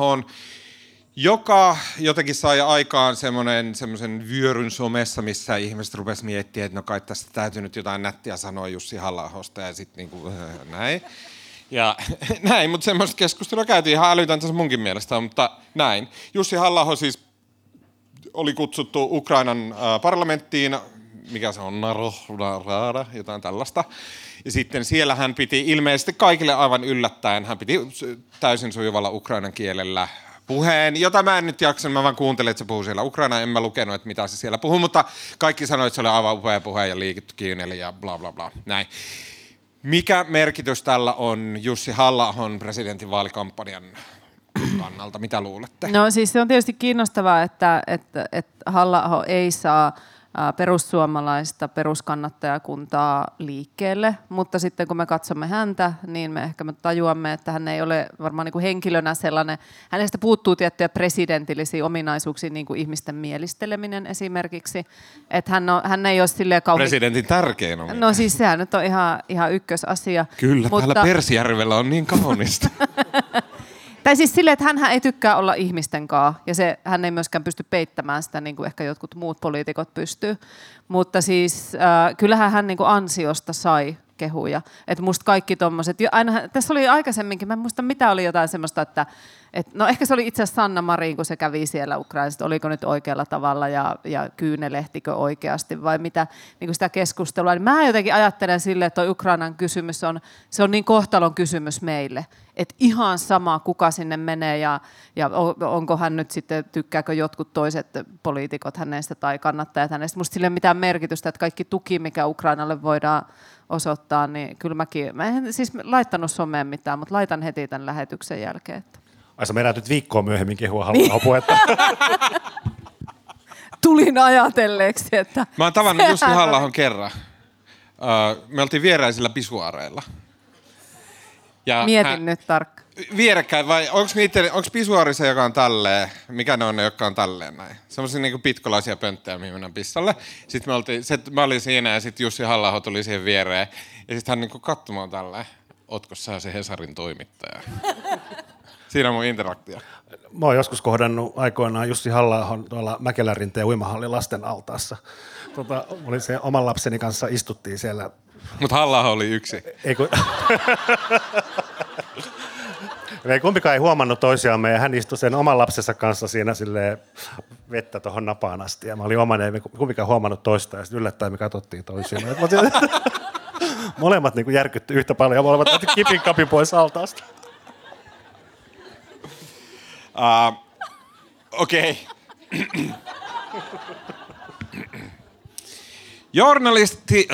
joka jotenkin sai aikaan semmoisen vyöryn somessa, missä ihmiset rupesivat miettimään, että no kai tästä täytyy nyt jotain nättiä sanoa Jussi halla ja sitten niinku, äh, näin. Ja näin, mutta semmoista keskustelua käytiin ihan älytöntä se munkin mielestä, mutta näin. Jussi halla siis oli kutsuttu Ukrainan äh, parlamenttiin, mikä se on, Narodrada, jotain tällaista. Ja sitten siellä hän piti ilmeisesti kaikille aivan yllättäen, hän piti täysin sujuvalla ukrainan kielellä puheen, jota mä en nyt jaksa, mä vaan kuuntelin, että se puhuu siellä Ukraina, en mä lukenut, että mitä se siellä puhuu, mutta kaikki sanoivat, että se oli aivan upea puhe ja liikitty kiineli ja bla bla bla, näin. Mikä merkitys tällä on Jussi halla presidentin vaalikampanjan kannalta, mitä luulette? No siis se on tietysti kiinnostavaa, että, että, että halla ei saa perussuomalaista peruskannattajakuntaa liikkeelle, mutta sitten kun me katsomme häntä, niin me ehkä me tajuamme, että hän ei ole varmaan niin kuin henkilönä sellainen, hänestä puuttuu tiettyjä presidentillisiä ominaisuuksia, niin kuin ihmisten mielisteleminen esimerkiksi, että hän, on, hän ei ole silleen kauhean... Presidentin tärkein on. No siis sehän nyt on ihan, ihan ykkösasia. Kyllä, mutta... täällä Persijärvellä on niin kaunista. Tai siis silleen, että hän ei tykkää olla ihmisten kanssa, ja se, hän ei myöskään pysty peittämään sitä, niin kuin ehkä jotkut muut poliitikot pystyy. Mutta siis äh, kyllähän hän niin kuin ansiosta sai kehuja. Että musta kaikki tommoset, aina, tässä oli aikaisemminkin, mä en muista mitä oli jotain semmoista, että et, no ehkä se oli itse asiassa Sanna Marin, kun se kävi siellä Ukrainassa, oliko nyt oikealla tavalla ja, ja kyynelehtikö oikeasti vai mitä niin sitä keskustelua. Niin mä jotenkin ajattelen sille, että toi Ukrainan kysymys on, se on niin kohtalon kysymys meille, että ihan sama kuka sinne menee ja, ja on- onko hän nyt sitten, tykkääkö jotkut toiset poliitikot hänestä tai kannattajat hänestä. Musta sille ei ole mitään merkitystä, että kaikki tuki, mikä Ukrainalle voidaan osoittaa, niin kyllä mäkin, mä en siis laittanut someen mitään, mutta laitan heti tämän lähetyksen jälkeen. Että. Ai sä meinaat nyt viikkoa myöhemmin kehua halla puhetta. tulin ajatelleeksi, että... Mä oon tavannut Jussi on- halla kerran. Öö, me oltiin vieraisilla pisuaareilla. Ja Mietin hän- nyt tarkkaan. Vierekkäin vai onko niitä, onko pisuaarissa, joka on tälleen, mikä ne on ne, jotka on tälleen näin? Semmoisia niinku pitkolaisia pönttejä, mihin mennään pissalle. Sitten me oltiin, se, mä olin siinä ja sitten Jussi halla tuli siihen viereen. Ja sitten hän niinku katsomaan tälleen, ootko sä se Hesarin toimittaja? Siinä on mun interaktio. Mä oon joskus kohdannut aikoinaan Jussi halla tuolla Mäkelärinteen uimahallin lasten altaassa. Tota, oli se oman lapseni kanssa istuttiin siellä. Mutta halla oli yksi. Ei, kun... Me kumpikaan ei huomannut toisiamme ja hän istui sen oman lapsensa kanssa siinä silleen vettä tuohon napaan asti. Ja mä olin omana, ei me kumpikaan huomannut toista ja sitten yllättäen me katsottiin toisiamme. Mä olin- Molemmat niin järkytty yhtä paljon ja molemmat otti kipin kapin pois altaasta. Uh, Okei. Journalisti...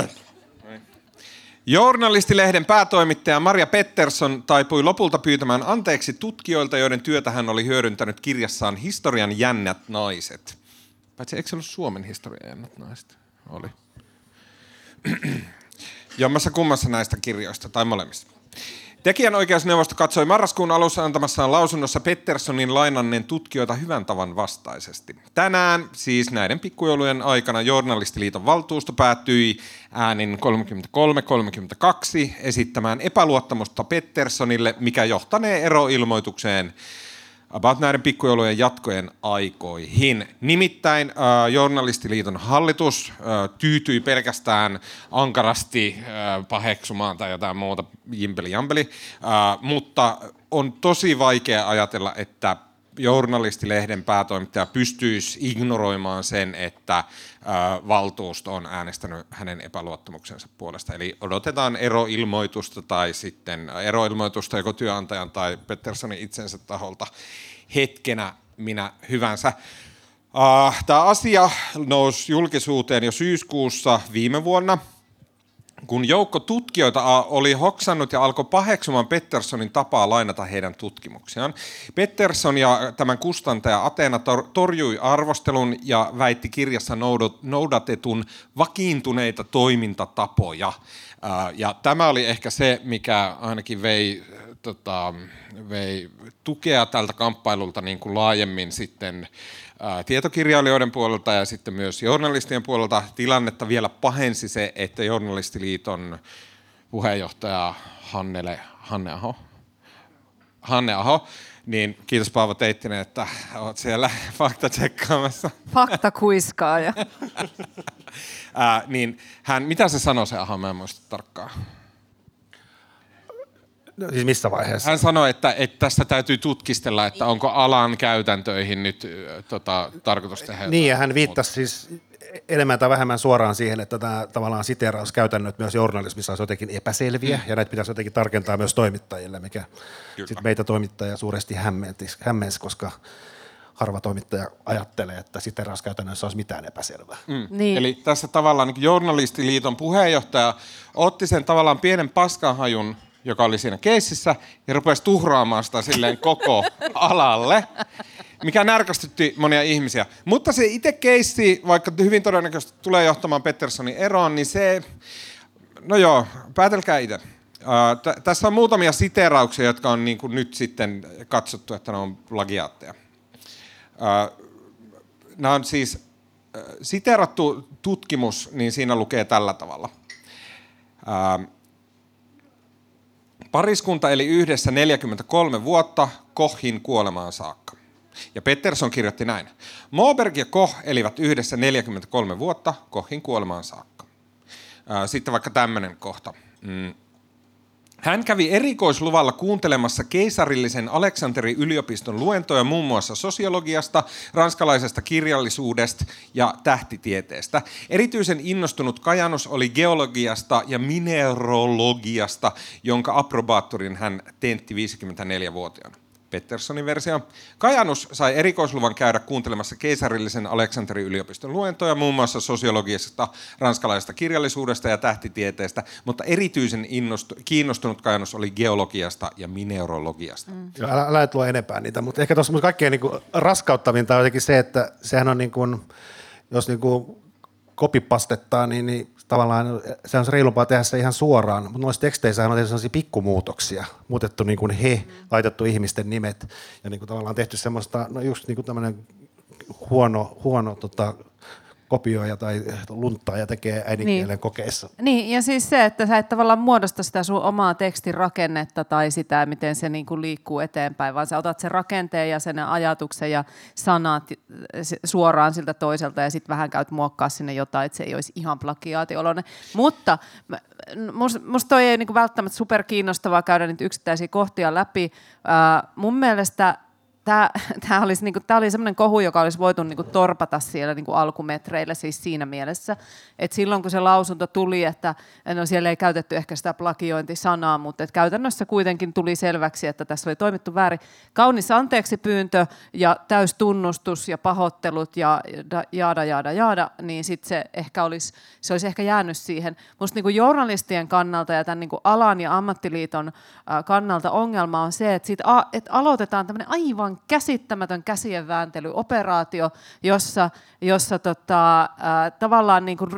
Journalistilehden päätoimittaja Maria Pettersson taipui lopulta pyytämään anteeksi tutkijoilta, joiden työtä hän oli hyödyntänyt kirjassaan Historian jännät naiset. Paitsi eikö se ollut Suomen historian jännät naiset? Oli. Jommassa kummassa näistä kirjoista, tai molemmista. Tekijänoikeusneuvosto katsoi marraskuun alussa antamassaan lausunnossa Petterssonin lainanneen tutkijoita hyvän tavan vastaisesti. Tänään, siis näiden pikkujoulujen aikana, Journalistiliiton valtuusto päätyi äänin 33-32 esittämään epäluottamusta Petterssonille, mikä johtanee eroilmoitukseen about näiden pikkujoulujen jatkojen aikoihin. Nimittäin äh, Journalistiliiton hallitus äh, tyytyi pelkästään ankarasti äh, paheksumaan tai jotain muuta jimpeli jampeli, äh, mutta on tosi vaikea ajatella, että journalistilehden päätoimittaja pystyisi ignoroimaan sen, että valtuusto on äänestänyt hänen epäluottamuksensa puolesta. Eli odotetaan eroilmoitusta tai sitten eroilmoitusta joko työnantajan tai Petterssonin itsensä taholta hetkenä minä hyvänsä. Tämä asia nousi julkisuuteen jo syyskuussa viime vuonna, kun joukko tutkijoita oli hoksannut ja alkoi paheksumaan Petterssonin tapaa lainata heidän tutkimuksiaan. Pettersson ja tämän kustantaja Ateena tor- torjui arvostelun ja väitti kirjassa noudatetun vakiintuneita toimintatapoja. Ja tämä oli ehkä se, mikä ainakin vei, tota, vei tukea tältä kamppailulta niin kuin laajemmin sitten tietokirjailijoiden puolelta ja sitten myös journalistien puolelta tilannetta vielä pahensi se, että Journalistiliiton puheenjohtaja Hannele, Hanne Aho, Hanne Aho, niin kiitos Paavo Teittinen, että olet siellä fakta tsekkaamassa. Fakta kuiskaaja. Ää, niin hän, mitä se sanoi se Aho, mä en muista tarkkaan. No, siis missä vaiheessa? Hän sanoi, että, että tässä täytyy tutkistella, että onko alan käytäntöihin nyt tota, tarkoitus tehdä Niin, ja hän viittasi siis enemmän tai vähemmän suoraan siihen, että tämä tavallaan siteerauskäytännöt myös journalismissa olisi jotenkin epäselviä, ja näitä pitäisi jotenkin tarkentaa myös toimittajille, mikä sit meitä toimittajia suuresti hämmensi, hämmensi, koska harva toimittaja ajattelee, että siteerauskäytännössä olisi mitään epäselvää. Mm. Niin. Eli tässä tavallaan niin Journalistiliiton puheenjohtaja otti sen tavallaan pienen paskanhajun, joka oli siinä keississä, ja rupesi tuhraamaan sitä silleen koko alalle, mikä närkästytti monia ihmisiä. Mutta se itse keissi, vaikka hyvin todennäköisesti tulee johtamaan Petterssonin eroon, niin se, no joo, päätelkää itse. T- tässä on muutamia siterauksia, jotka on niin kuin nyt sitten katsottu, että ne on plagiaatteja. Nämä on siis äh, siteerattu tutkimus, niin siinä lukee tällä tavalla. Ää, pariskunta eli yhdessä 43 vuotta Kohin kuolemaan saakka. Ja Pettersson kirjoitti näin. Moberg ja Koch elivät yhdessä 43 vuotta Kohin kuolemaan saakka. Sitten vaikka tämmöinen kohta. Mm. Hän kävi erikoisluvalla kuuntelemassa keisarillisen Aleksanterin yliopiston luentoja muun muassa sosiologiasta, ranskalaisesta kirjallisuudesta ja tähtitieteestä. Erityisen innostunut Kajanus oli geologiasta ja mineralogiasta, jonka approbaattorin hän tentti 54-vuotiaana. Petterssonin versio. Kajanus sai erikoisluvan käydä kuuntelemassa keisarillisen Aleksanterin yliopiston luentoja muun muassa sosiologisesta, ranskalaisesta kirjallisuudesta ja tähtitieteestä, mutta erityisen innostu- kiinnostunut Kajanus oli geologiasta ja mineralogiasta. Mm. Joo, älä, älä nyt lue enempää niitä, mutta ehkä tuossa kaikkein niin kuin raskauttavinta on jotenkin se, että sehän on niin kuin, jos niin kuin kopipastettaa, niin, niin tavallaan se on reilumpaa tehdä se ihan suoraan, mutta noissa teksteissä on tehty sellaisia pikkumuutoksia, muutettu niin kuin he, laitettu ihmisten nimet ja niin kuin tavallaan tehty semmoista, no just niin kuin tämmöinen huono, huono tota, kopioija tai lunttaaja tekee äidinkielen niin. kokeessa. Niin, ja siis se, että sä et tavallaan muodosta sitä sun omaa tekstin rakennetta tai sitä, miten se niin kuin liikkuu eteenpäin, vaan sä otat sen rakenteen ja sen ajatuksen ja sanat suoraan siltä toiselta ja sitten vähän käyt muokkaa sinne jotain, että se ei olisi ihan plagiaatioloinen. Mutta musta must toi ei niin kuin välttämättä super kiinnostavaa käydä niitä yksittäisiä kohtia läpi. Uh, mun mielestä tämä, tämä, olisi, niin kuin, tämä oli semmoinen kohu, joka olisi voitu niin kuin, torpata siellä niin kuin alkumetreillä siis siinä mielessä, että silloin kun se lausunto tuli, että no siellä ei käytetty ehkä sitä plagiointisanaa, mutta että käytännössä kuitenkin tuli selväksi, että tässä oli toimittu väärin. Kaunis anteeksi pyyntö ja täystunnustus ja pahoittelut ja jaada, jaada, jaada, niin sitten se ehkä olisi, se olisi ehkä jäänyt siihen. Minusta niin journalistien kannalta ja tämän niin alan ja ammattiliiton kannalta ongelma on se, että, siitä, että aloitetaan tämmöinen aivan aivan käsittämätön käsien vääntelyoperaatio, jossa, jossa tota, äh, tavallaan niin kuin,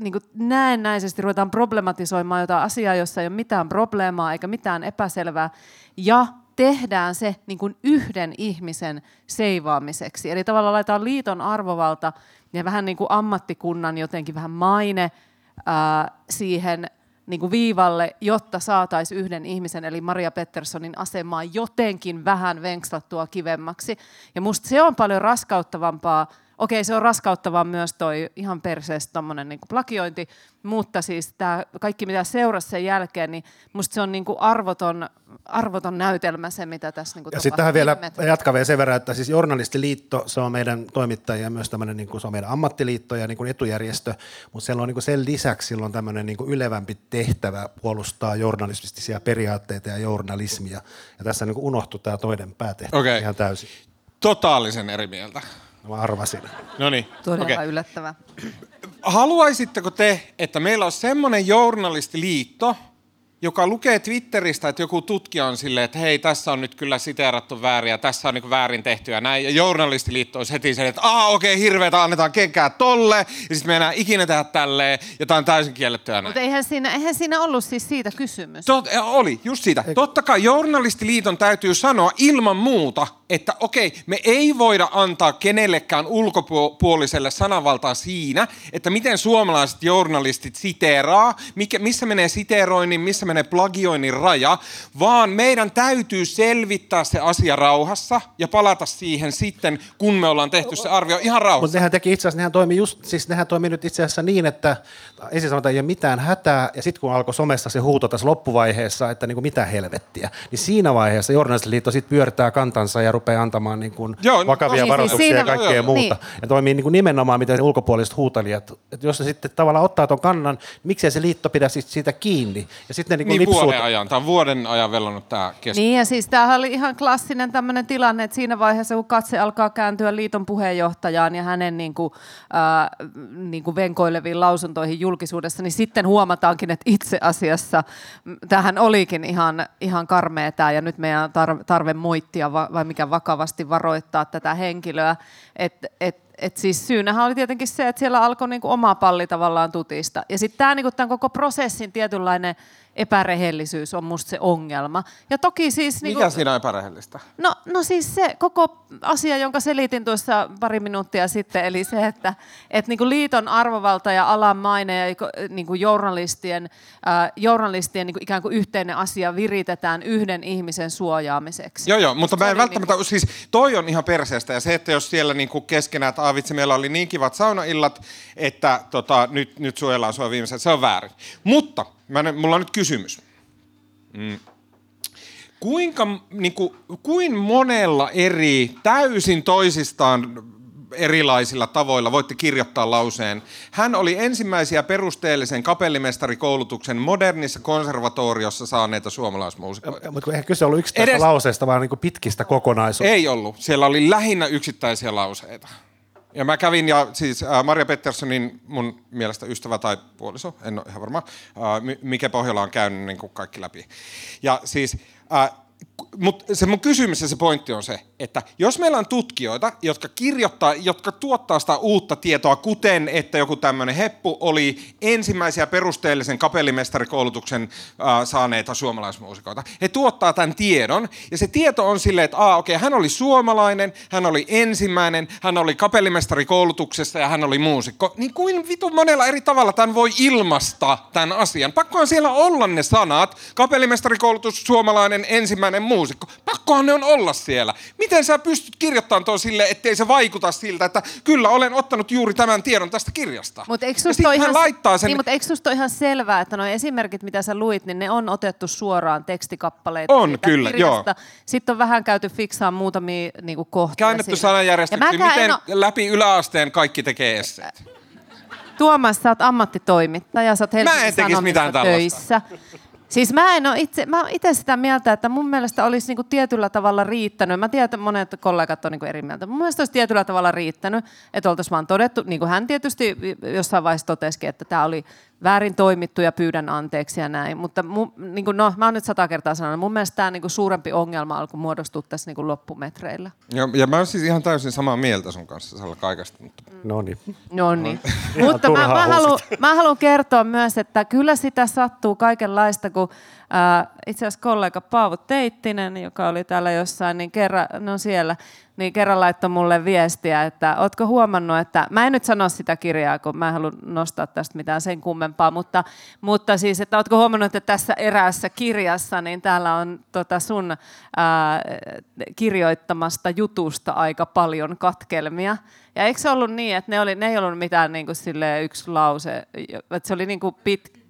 niin kuin näennäisesti ruvetaan problematisoimaan jotain asiaa, jossa ei ole mitään probleemaa eikä mitään epäselvää, ja tehdään se niin kuin yhden ihmisen seivaamiseksi. Eli tavallaan laitetaan liiton arvovalta ja vähän niin kuin ammattikunnan jotenkin vähän maine siihen niin kuin viivalle, jotta saataisiin yhden ihmisen, eli Maria Petterssonin asemaa jotenkin vähän venkslattua kivemmaksi. Ja musta se on paljon raskauttavampaa okei, se on raskauttavaa myös toi ihan perseestä tommonen niin plakiointi, mutta siis tämä kaikki mitä seurasi sen jälkeen, niin musta se on niin kuin arvoton, arvoton näytelmä se, mitä tässä niin kuin Ja sitten tähän vielä jatkaa vielä sen verran, että siis Journalistiliitto, se on meidän toimittajia myös tämmöinen, niin kuin, se on meidän ammattiliitto ja niin kuin etujärjestö, mutta siellä on niin kuin sen lisäksi silloin tämmöinen niin kuin ylevämpi tehtävä puolustaa journalistisia periaatteita ja journalismia. Ja tässä niin kuin unohtui tämä toinen päätehtävä okay. ihan täysin. Totaalisen eri mieltä. Mä arvasin. No niin. Todella okay. yllättävä. Haluaisitteko te, että meillä on semmoinen journalistiliitto, joka lukee Twitteristä, että joku tutkija on silleen, että hei, tässä on nyt kyllä siteerattu väärin ja tässä on niin väärin tehty ja näin. Ja journalistiliitto olisi heti sen, että aa okei, okay, hirveätä, annetaan kenkää tolle ja sitten me enää ikinä tehdä tälleen ja tämä on täysin kiellettyä näin. Mutta eihän siinä, eihän siinä ollut siis siitä kysymys. Tot, oli, just siitä. Totta kai journalistiliiton täytyy sanoa ilman muuta, että okei, me ei voida antaa kenellekään ulkopuoliselle sananvaltaa siinä, että miten suomalaiset journalistit siteeraa, mikä, missä menee siteeroinnin, missä menee plagioinnin raja, vaan meidän täytyy selvittää se asia rauhassa ja palata siihen sitten, kun me ollaan tehty se arvio ihan rauhassa. Mutta nehän teki itse asiassa, nehän toimi, just, siis nehän toimi nyt itse asiassa niin, että ensin sanotaan, ei ole mitään hätää, ja sitten kun alkoi somessa se huuto tässä loppuvaiheessa, että niin kuin mitä helvettiä, niin siinä vaiheessa Journalistiliitto sitten pyörtää kantansa ja rupeaa antamaan niin kuin joo, vakavia no, varoituksia siis ja kaikkea joo, muuta. Niin. Ja toimii niin kuin nimenomaan, miten ulkopuoliset huutelijat, että jos se sitten tavallaan ottaa tuon kannan, niin miksei se liitto pidä siitä kiinni. Ja sitten ne niin, niin vuoden ajan, tämä on vuoden ajan vellonut tämä keskustelu. Niin ja siis tämähän oli ihan klassinen tämmöinen tilanne, että siinä vaiheessa kun katse alkaa kääntyä liiton puheenjohtajaan ja hänen niin kuin, äh, niin kuin venkoileviin lausuntoihin julkisuudessa, niin sitten huomataankin, että itse asiassa tähän olikin ihan, ihan karmea tämä ja nyt meidän tarve moittia vai mikä vakavasti varoittaa tätä henkilöä. Että et, et siis syynähän oli tietenkin se, että siellä alkoi niinku oma palli tavallaan tutista. Ja sitten tämä niinku, koko prosessin tietynlainen epärehellisyys on musta se ongelma. Ja toki siis... Mikä niin siinä on epärehellistä? No, no siis se koko asia, jonka selitin tuossa pari minuuttia sitten, eli se, että et niin liiton arvovalta ja alan maine ja niin journalistien, äh, journalistien niin kuin ikään kuin yhteinen asia viritetään yhden ihmisen suojaamiseksi. Joo, joo, mutta mä en välttämättä, niin kuin... siis toi on ihan perseestä ja se, että jos siellä niin kuin keskenään, että aavitse, meillä oli niin kivat saunaillat, että tota, nyt, nyt suojellaan sua viimeisen, se on väärin. Mutta Mä, mulla on nyt kysymys. Mm. Kuinka, niin kuin, kuin monella eri, täysin toisistaan erilaisilla tavoilla voitte kirjoittaa lauseen. Hän oli ensimmäisiä perusteellisen kapellimestarikoulutuksen modernissa konservatoriossa saaneita suomalaismuusikoita. Mutta eihän kyse ollut yksittäistä Edes... lauseesta, vaan niin pittkistä kokonaisuudesta. Ei ollut. Siellä oli lähinnä yksittäisiä lauseita. Ja mä kävin, ja siis äh, Maria Petterssonin mun mielestä ystävä tai puoliso, en ole ihan varma, äh, mikä Pohjola on käynyt niin kuin kaikki läpi. Ja siis äh, mutta se mun kysymys ja se pointti on se, että jos meillä on tutkijoita, jotka kirjoittaa, jotka tuottaa sitä uutta tietoa, kuten että joku tämmöinen heppu oli ensimmäisiä perusteellisen kapellimestarikoulutuksen äh, saaneita suomalaismuusikoita. He tuottaa tämän tiedon, ja se tieto on silleen, että aa, okei, hän oli suomalainen, hän oli ensimmäinen, hän oli kapellimestarikoulutuksessa ja hän oli muusikko. Niin kuin vitu monella eri tavalla tämän voi ilmasta tämän asian. Pakkohan siellä olla ne sanat, kapellimestarikoulutus, suomalainen, ensimmäinen muusikko. Pakkohan ne on olla siellä. Miten sä pystyt kirjoittamaan tuon sille, ettei se vaikuta siltä, että kyllä olen ottanut juuri tämän tiedon tästä kirjasta. Mutta eikö susta ole ihan, laittaa sen... niin, mutta eikö susta ole ihan selvää, että nuo esimerkit, mitä sä luit, niin ne on otettu suoraan tekstikappaleita On, kyllä, kirjasta. Sitten on vähän käyty fiksaan muutamia niin kuin kohtia Käännetty mäkään Miten en oo- läpi yläasteen kaikki tekee esseet? Tuomas, sä oot ammattitoimittaja, sä oot Helsingin en tekis Sanomissa mitään tällaista. töissä. Siis mä en ole itse, mä itse sitä mieltä, että mun mielestä olisi niinku tietyllä tavalla riittänyt. Mä tiedän, että monet kollegat on niinku eri mieltä. Mun mielestä olisi tietyllä tavalla riittänyt, että oltaisiin vaan todettu, niin kuin hän tietysti jossain vaiheessa totesikin, että tämä oli väärin toimittu ja pyydän anteeksi ja näin. Mutta mu, niin kuin, no, mä oon nyt sata kertaa sanonut, mun mielestä tämä niinku suurempi ongelma alkoi muodostua tässä niinku loppumetreillä. Ja, ja mä oon siis ihan täysin samaa mieltä sun kanssa Salla kaikesta. Mutta... No niin. No niin. Mutta mä, mä, haluan, mä haluan kertoa myös, että kyllä sitä sattuu kaikenlaista, kun ää, itse asiassa kollega Paavo Teittinen, joka oli täällä jossain, niin kerran, no siellä, niin kerran laittoi mulle viestiä, että ootko huomannut, että mä en nyt sano sitä kirjaa, kun mä en halua nostaa tästä mitään sen kummempaa, mutta, mutta siis, että ootko huomannut, että tässä eräässä kirjassa, niin täällä on tota sun ää, kirjoittamasta jutusta aika paljon katkelmia. Ja eikö se ollut niin, että ne, oli, ne ei ollut mitään niin kuin yksi lause, että se oli niin kuin pit,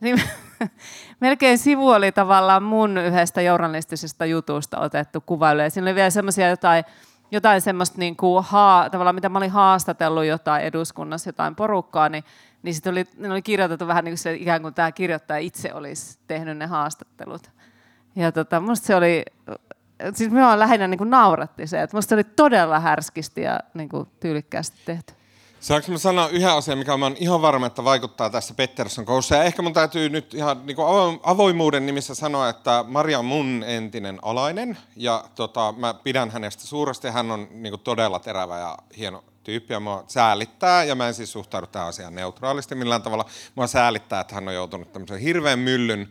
niin, melkein sivu oli tavallaan mun yhdestä journalistisesta jutusta otettu kuvailu. Ja siinä oli vielä semmoisia jotain, jotain semmoista, niin kuin haa, tavallaan mitä mä olin haastatellut jotain eduskunnassa, jotain porukkaa, niin, niin sitten oli, ne oli kirjoitettu vähän niin kuin se, ikään kuin tämä kirjoittaja itse olisi tehnyt ne haastattelut. Ja tota, musta se oli, siis minua lähinnä niin kuin nauratti se, että musta se oli todella härskisti ja niin kuin tyylikkäästi tehty. Saanko mä sanoa yhden asian, mikä mä oon ihan varma, että vaikuttaa tässä Pettersson koussa. Ja ehkä mun täytyy nyt ihan niin avoimuuden nimissä sanoa, että Maria on mun entinen alainen. Ja tota, mä pidän hänestä suuresti. Hän on niin kuin todella terävä ja hieno tyyppi ja mua säälittää. Ja mä en siis suhtaudu tähän asiaan neutraalisti millään tavalla. Mua säälittää, että hän on joutunut tämmöisen hirveän myllyn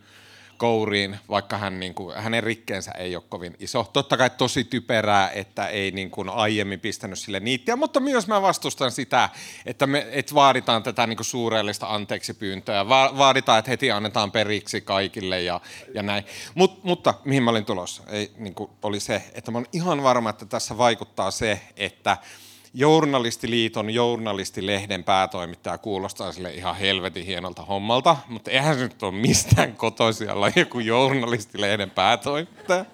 kouriin, vaikka hän, niin kuin, hänen rikkeensä ei ole kovin iso. Totta kai tosi typerää, että ei niin kuin aiemmin pistänyt sille niittiä, mutta myös mä vastustan sitä, että me että vaaditaan tätä niin kuin suurellista anteeksipyyntöä. Va- vaaditaan, että heti annetaan periksi kaikille ja, ja näin. Mut, mutta mihin mä olin tulossa, ei, niin kuin, oli se, että mä olen ihan varma, että tässä vaikuttaa se, että Journalistiliiton journalistilehden päätoimittaja kuulostaa sille ihan helvetin hienolta hommalta, mutta eihän se nyt ole mistään kotoisin olla joku journalistilehden päätoimittaja.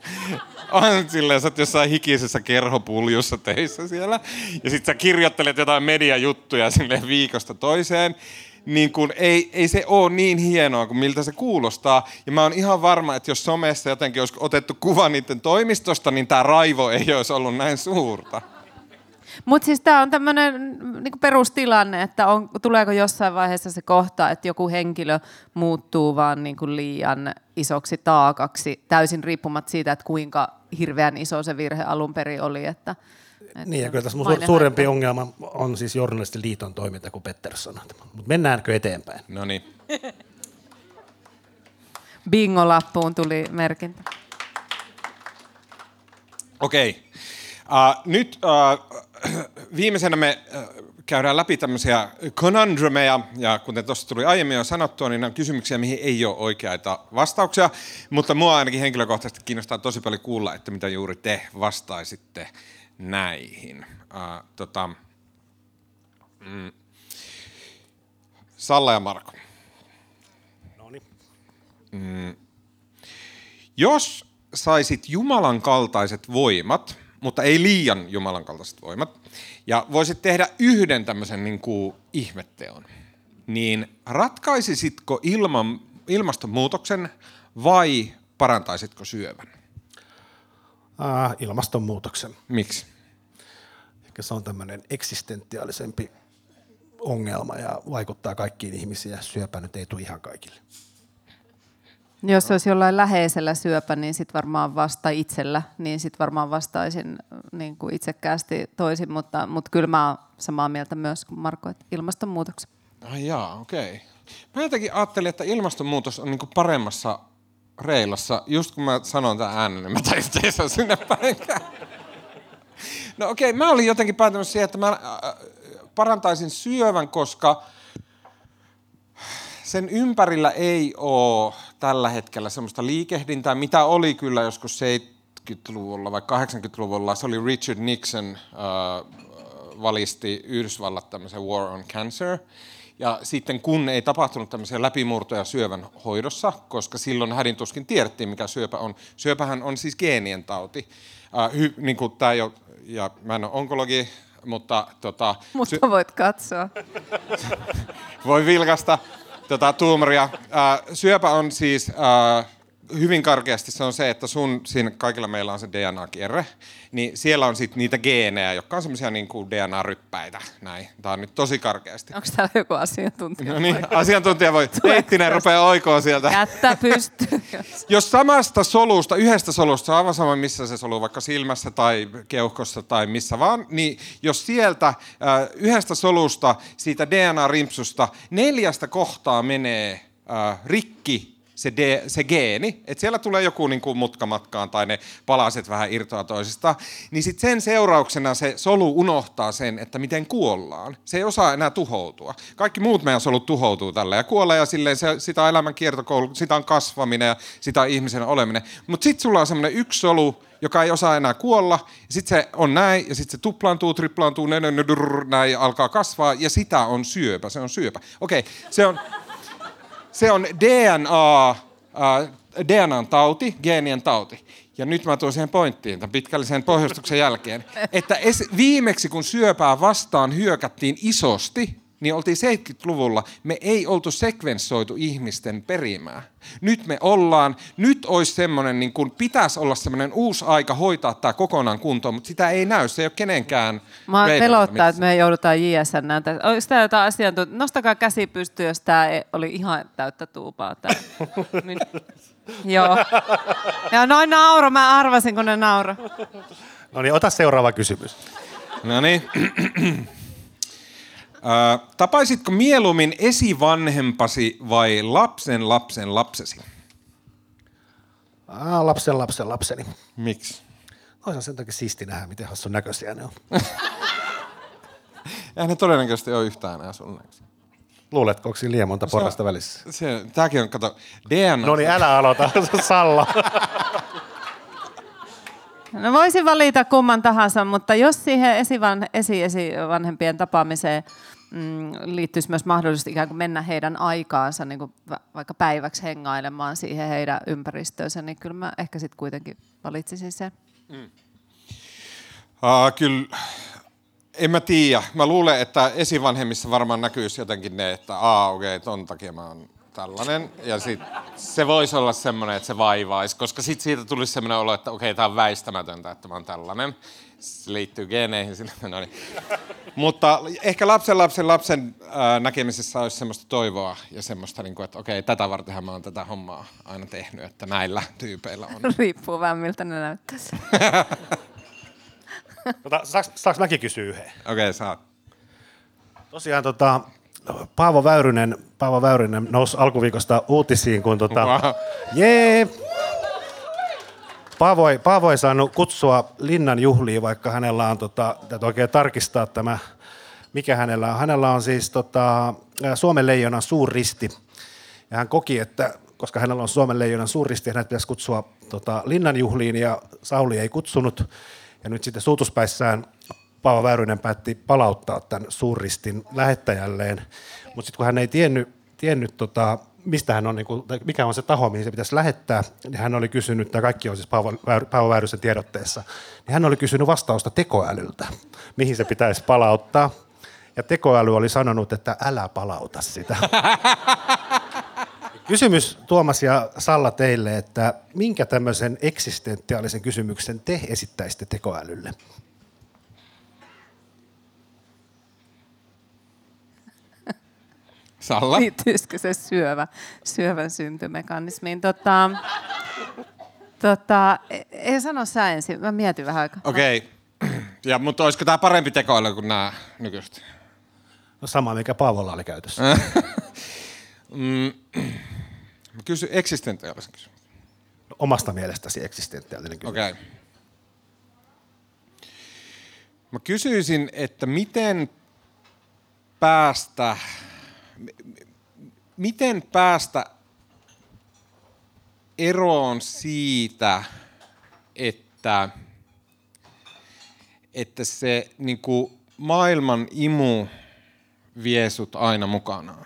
On silleen, sä oot jossain hikisessä kerhopuljussa töissä siellä, ja sit sä kirjoittelet jotain mediajuttuja sille viikosta toiseen, niin kun ei, ei se ole niin hienoa kuin miltä se kuulostaa. Ja mä oon ihan varma, että jos somessa jotenkin olisi otettu kuva niiden toimistosta, niin tämä raivo ei olisi ollut näin suurta. Mutta siis tämä on tämmöinen niinku perustilanne, että on, tuleeko jossain vaiheessa se kohta, että joku henkilö muuttuu vaan niinku liian isoksi taakaksi, täysin riippumatta siitä, että kuinka hirveän iso se virhe alun perin oli. Että, että Niin, ja kyllä tässä su- suurempi ongelma on siis journalistiliiton toiminta kuin Pettersson. Mutta mennäänkö eteenpäin? No niin. Bingo-lappuun tuli merkintä. Okei. Uh, nyt uh, viimeisenä me uh, käydään läpi tämmöisiä conundrumeja, ja kuten tuossa tuli aiemmin jo sanottua, niin nämä on kysymyksiä, mihin ei ole oikeita vastauksia, mutta mua ainakin henkilökohtaisesti kiinnostaa tosi paljon kuulla, että mitä juuri te vastaisitte näihin. Uh, tota, mm, Salla ja Marko. No niin. Jos saisit Jumalan kaltaiset voimat, mutta ei liian Jumalan kaltaiset voimat, ja voisit tehdä yhden tämmöisen niin kuin ihmetteon, niin ratkaisisitko ilman, ilmastonmuutoksen vai parantaisitko syövän? Ah, ilmastonmuutoksen. Miksi? Ehkä se on tämmöinen eksistentiaalisempi ongelma ja vaikuttaa kaikkiin ihmisiin ja syöpä nyt ei tule ihan kaikille. Jos olisi jollain läheisellä syöpä, niin sitten varmaan vasta itsellä, niin sitten varmaan vastaisin niin kuin itsekkäästi toisin, mutta, mutta kyllä mä oon samaa mieltä myös kuin Marko, että ilmastonmuutoksen. Ai jaa, okei. Mä jotenkin ajattelin, että ilmastonmuutos on niinku paremmassa reilassa. Just kun mä sanon tämän äänen, niin mä on sinne päin. No okei, mä olin jotenkin päätynyt siihen, että mä äh, parantaisin syövän, koska sen ympärillä ei ole tällä hetkellä semmoista liikehdintää, mitä oli kyllä joskus 70-luvulla vai 80-luvulla. Se oli Richard Nixon äh, valisti Yhdysvallat tämmöisen War on Cancer. Ja sitten kun ei tapahtunut tämmöisiä läpimurtoja syövän hoidossa, koska silloin hädin tuskin tiedettiin, mikä syöpä on. Syöpähän on siis geenien tauti. Äh, hy, niin kuin tää jo, ja mä en ole onkologi, mutta tota, Mutta sy- voit katsoa. voi vilkasta tota, tuumaria. Äh, syöpä on siis äh, hyvin karkeasti se on se, että sun, siinä kaikilla meillä on se DNA-kierre, niin siellä on sitten niitä geenejä, jotka on semmoisia niin kuin DNA-ryppäitä. Näin. Tämä on nyt tosi karkeasti. Onko täällä joku asiantuntija? No niin, asiantuntija voi, Heittinen rupeaa oikoa sieltä. Kättä pystyy. Jos samasta solusta, yhdestä solusta, se on aivan sama missä se solu, vaikka silmässä tai keuhkossa tai missä vaan, niin jos sieltä äh, yhdestä solusta, siitä DNA-rimpsusta, neljästä kohtaa menee äh, rikki se, de, se geeni, että siellä tulee joku niin kuin mutka matkaan tai ne palaset vähän irtoa toisista, niin sitten sen seurauksena se solu unohtaa sen, että miten kuollaan. Se ei osaa enää tuhoutua. Kaikki muut meidän solut tuhoutuu tällä ja kuolee ja silleen se, sitä elämän kiertokoulu, sitä on kasvaminen ja sitä on ihmisen oleminen. Mutta sitten sulla on semmoinen yksi solu, joka ei osaa enää kuolla, sitten se on näin, ja sitten se tuplaantuu, triplaantuu, näin, ja alkaa kasvaa, ja sitä on syöpä, se on syöpä. Okei, se on, se on DNA, äh, DNAn tauti, geenien tauti. Ja nyt mä tuon siihen pointtiin tämän pitkällisen pohjustuksen jälkeen, että es, viimeksi kun syöpää vastaan hyökättiin isosti, niin oltiin 70-luvulla, me ei oltu sekvenssoitu ihmisten perimää. Nyt me ollaan, nyt olisi semmoinen, niin kuin pitäisi olla semmoinen uusi aika hoitaa tämä kokonaan kuntoon, mutta sitä ei näy, se ei ole kenenkään Mä pelottaa, että me joudutaan JSN näitä. Onko tämä jotain asiantuntijaa? Nostakaa käsi pystyyn, jos tämä oli ihan täyttä tuupaa. Tää. Min... Joo. Ja noin nauro, mä arvasin, kun ne nauro. No niin, ota seuraava kysymys. No niin. Tapaisitko mieluummin esivanhempasi vai lapsen lapsen lapsesi? Ah, lapsen, lapsen, lapseni. Miksi? Olisi sen takia siisti nähdä, miten hassun näköisiä ne on. Eihän ne todennäköisesti ole yhtään enää sun näköisiä. Luuletko, onko siinä liian monta porrasta välissä? Se, tääkin on, kato, DNA. No niin, älä aloita, Salla. No voisin valita kumman tahansa, mutta jos siihen esivan, esi-esivanhempien tapaamiseen mm, liittyisi myös mahdollisuus ikään kuin mennä heidän aikaansa niin kuin va- vaikka päiväksi hengailemaan siihen heidän ympäristöönsä, niin kyllä mä ehkä sitten kuitenkin valitsisin sen. Uh, kyllä, en mä tiedä. Mä luulen, että esivanhemmissa varmaan näkyisi jotenkin ne, että aa okei, okay, ton takia mä oon tällainen. Ja sit se voisi olla semmoinen, että se vaivaisi, koska sit siitä tulisi semmoinen olo, että okei, okay, tää on väistämätöntä, että mä oon tällainen. Se liittyy geeneihin. sille- No niin. Mutta ehkä lapsen lapsen lapsen ää, näkemisessä olisi semmoista toivoa ja semmoista, niin kuin, että okei, tätä vartenhan mä oon tätä hommaa aina tehnyt, että näillä tyypeillä on. Riippuu vähän miltä ne näyttäisi. Tota, saaks, saaks mäkin kysyä yhden? Okei, okay, saat. Tosiaan tota, Paavo Väyrynen, Paavo Väyrynen nousi alkuviikosta uutisiin, kun tota, Wow. jee, Paavo ei, Paavo ei saanut kutsua Linnan juhliin, vaikka hänellä on, tota, täytyy oikein tarkistaa tämä, mikä hänellä on. Hänellä on siis tota, Suomen leijonan suurristi. Ja hän koki, että koska hänellä on Suomen leijonan suurristi, hänet pitäisi kutsua tota, Linnan juhliin, ja Sauli ei kutsunut. Ja nyt sitten suutuspäissään Paavo Väyrynen päätti palauttaa tämän suurristin lähettäjälleen. Mutta sitten kun hän ei tiennyt, tiennyt tota, mistä hän on, niin kuin, mikä on se taho, mihin se pitäisi lähettää, niin hän oli kysynyt, tämä kaikki on siis Paavo, Väyr- Paavo Väyrysen tiedotteessa, niin hän oli kysynyt vastausta tekoälyltä, mihin se pitäisi palauttaa. Ja tekoäly oli sanonut, että älä palauta sitä. Kysymys Tuomas ja Salla teille, että minkä tämmöisen eksistentiaalisen kysymyksen te esittäisitte tekoälylle? Salla? Liittyisikö se syövä, syövän syntymekanismiin? Tota, tota, ei sano sä ensin, mä mietin vähän aikaa. Okei. Ja, mutta olisiko tämä parempi tekoäly kuin nämä nykyiset? No sama, mikä Paavolla oli käytössä. Mä kysyn eksistentiaalisen kysymyksen. Omasta mielestäsi eksistentiaalinen kysymys. Okei. Okay. Mä kysyisin, että miten päästä, miten päästä eroon siitä, että, että se niin kuin maailman imu vie sut aina mukanaan.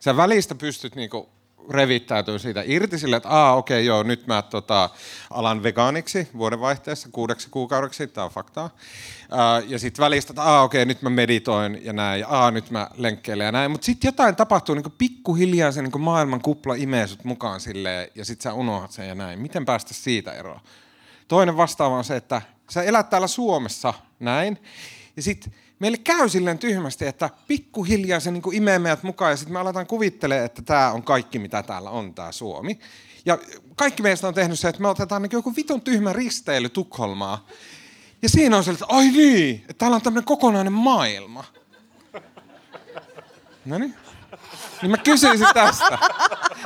Sä välistä pystyt niinku revittäytyä siitä irti sille, että aa okei okay, joo, nyt mä tota, alan vegaaniksi vuodenvaihteessa kuudeksi kuukaudeksi, tämä on faktaa. Ää, ja sitten välistä, että aa okei, okay, nyt mä meditoin ja näin, ja aa nyt mä lenkkeilen ja näin. Mutta sitten jotain tapahtuu, niin pikkuhiljaa se niin maailman kupla imee sut mukaan silleen, ja sitten sä unohdat sen ja näin. Miten päästä siitä eroon? Toinen vastaava on se, että sä elät täällä Suomessa näin, ja sitten meille käy silleen tyhmästi, että pikkuhiljaa se niin imee meidät mukaan ja sitten me aletaan kuvittelemaan, että tämä on kaikki, mitä täällä on, tämä Suomi. Ja kaikki meistä on tehnyt se, että me otetaan niin joku vitun tyhmä risteily Tukholmaa. Ja siinä on se, että ai niin, että täällä on tämmöinen kokonainen maailma. No niin. Niin mä kysyisin tästä.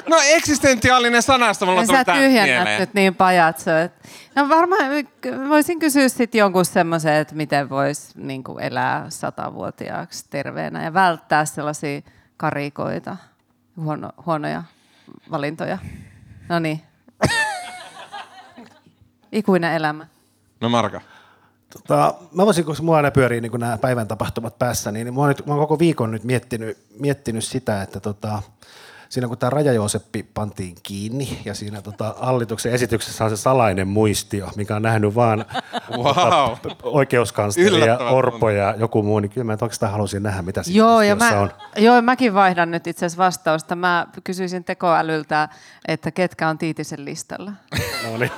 No eksistentiaalinen sanasta mulla tuli sä tää tyhjennät mieleen. nyt niin pajatso. No varmaan voisin kysyä sitten jonkun semmoisen, että miten voisi niin elää satavuotiaaksi terveenä ja välttää sellaisia karikoita, huono, huonoja valintoja. No niin. Ikuinen elämä. No Marka. Tota, mä voisin, koska mulla aina pyörii niin nämä päivän tapahtumat päässä, niin mä oon, nyt, mä oon koko viikon nyt miettinyt, miettinyt sitä, että tota, siinä kun tämä Raja Jooseppi pantiin kiinni ja siinä tota, hallituksen esityksessä on se salainen muistio, mikä on nähnyt vaan Wow. tota, oikeuskansleri ja Orpo ja joku muu, niin kyllä mä oikeastaan halusin nähdä, mitä siinä Joo, ja mä, on. joo, mäkin vaihdan nyt itse asiassa vastausta. Mä kysyisin tekoälyltä, että ketkä on Tiitisen listalla. No niin.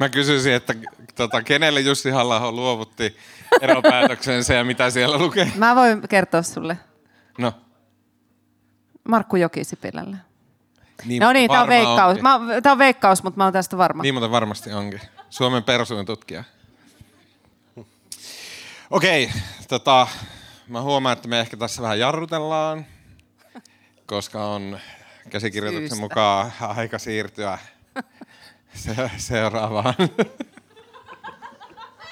Mä kysyisin, että tota, kenelle Jussi halla luovutti eropäätöksensä ja mitä siellä lukee. Mä voin kertoa sulle. No. Markku Jokisipilälle. Niin, No niin, tämä on veikkaus. onkin. Mä, tää on veikkaus, mutta mä oon tästä varma. Niin muuten varmasti onkin. Suomen persujen tutkija. Okei, tota, mä huomaan, että me ehkä tässä vähän jarrutellaan, koska on käsikirjoituksen Syystä. mukaan aika siirtyä se, seuraavaan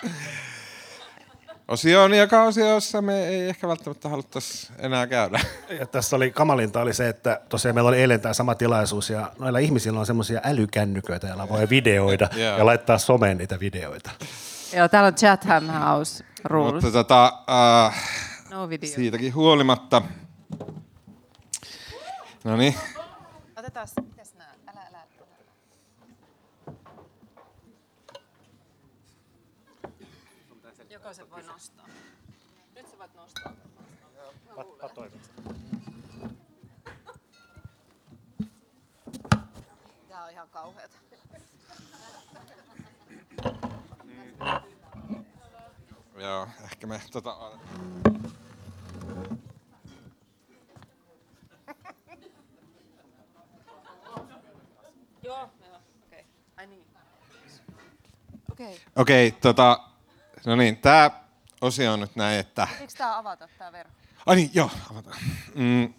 osioon, joka osiossa me ei ehkä välttämättä haluttaisi enää käydä. Ja tässä oli kamalinta oli se, että tosiaan meillä oli eilen tämä sama tilaisuus ja noilla ihmisillä on semmoisia älykännyköitä, joilla voi videoida Joo. ja laittaa someen niitä videoita. Joo, täällä on Chatham House rules. Mutta tota, äh, No video. siitäkin huolimatta. No niin. Otetaan, mitäs nää? Älä, älä. Jokaisen voi nostaa. Nyt sä voit nostaa. Tää on ihan kauheata. Joo, ehkä me tota... Joo, joo, okei. Ai niin. Okei. Okei, tota... No niin, tää osio on nyt näin, että... Eikö tää avata tää verkko? Ai niin, joo, avataan. Mm,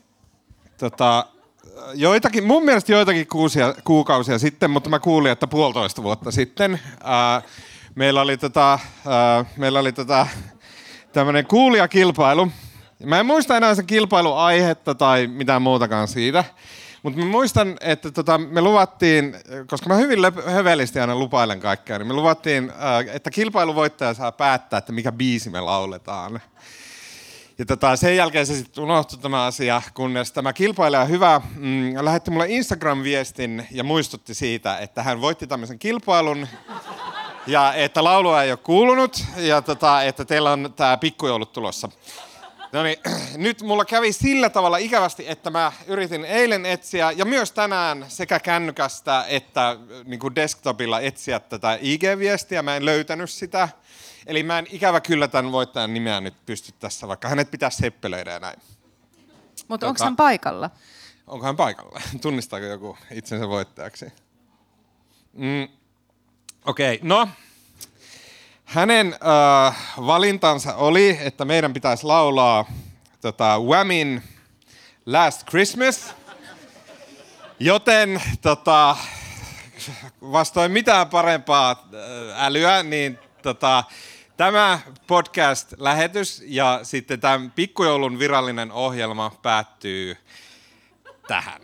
tota, joitakin, mun mielestä joitakin kuusia, kuukausia sitten, mutta mä kuulin, että puolitoista vuotta sitten ää, meillä oli, tota, ää, meillä oli tota, tämmöinen kuulijakilpailu. Mä en muista enää sen kilpailuaihetta tai mitään muutakaan siitä, mutta mä muistan, että tota, me luvattiin, koska mä hyvin löp- hövelisti aina lupailen kaikkea, niin me luvattiin, ää, että kilpailuvoittaja saa päättää, että mikä biisi me lauletaan. Ja tota, sen jälkeen se sitten unohtui tämä asia, kunnes tämä kilpailija hyvä mm, lähetti mulle Instagram-viestin ja muistutti siitä, että hän voitti tämmöisen kilpailun ja että laulua ei ole kuulunut ja tota, että teillä on tämä pikkujoulut tulossa. No niin, nyt mulla kävi sillä tavalla ikävästi, että mä yritin eilen etsiä ja myös tänään sekä kännykästä että niin kuin desktopilla etsiä tätä IG-viestiä. Mä en löytänyt sitä. Eli mä en ikävä kyllä tämän voittajan nimeä nyt pysty tässä, vaikka hänet pitää seppelöidä ja näin. Mutta onko Tota- hän paikalla? Onko hän paikalla? Tunnistaako joku itsensä voittajaksi? Mm. Okei, okay, no. Hänen äh, valintansa oli, että meidän pitäisi laulaa tota, Whamin Last Christmas. Joten tota, vastoin mitään parempaa äh, älyä, niin tota, tämä podcast-lähetys ja sitten tämän pikkujoulun virallinen ohjelma päättyy tähän.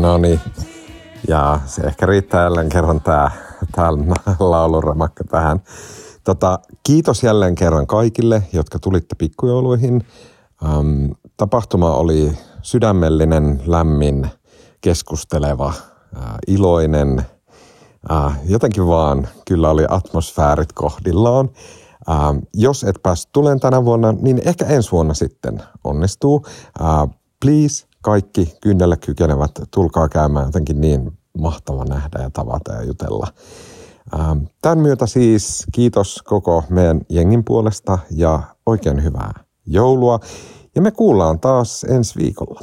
No niin. Ja se ehkä riittää jälleen kerran tämä tää lauluremakka tähän. Tota, kiitos jälleen kerran kaikille, jotka tulitte pikkujouluihin. Ähm, tapahtuma oli sydämellinen, lämmin, keskusteleva, äh, iloinen. Äh, jotenkin vaan kyllä oli atmosfäärit kohdillaan. Ähm, jos et päässyt tuleen tänä vuonna, niin ehkä ensi vuonna sitten onnistuu. Äh, please, kaikki kynnellä kykenevät, tulkaa käymään jotenkin niin mahtava nähdä ja tavata ja jutella. Ähm, Tämän myötä siis kiitos koko meidän jengin puolesta ja oikein hyvää joulua. Ja me kuullaan taas ensi viikolla.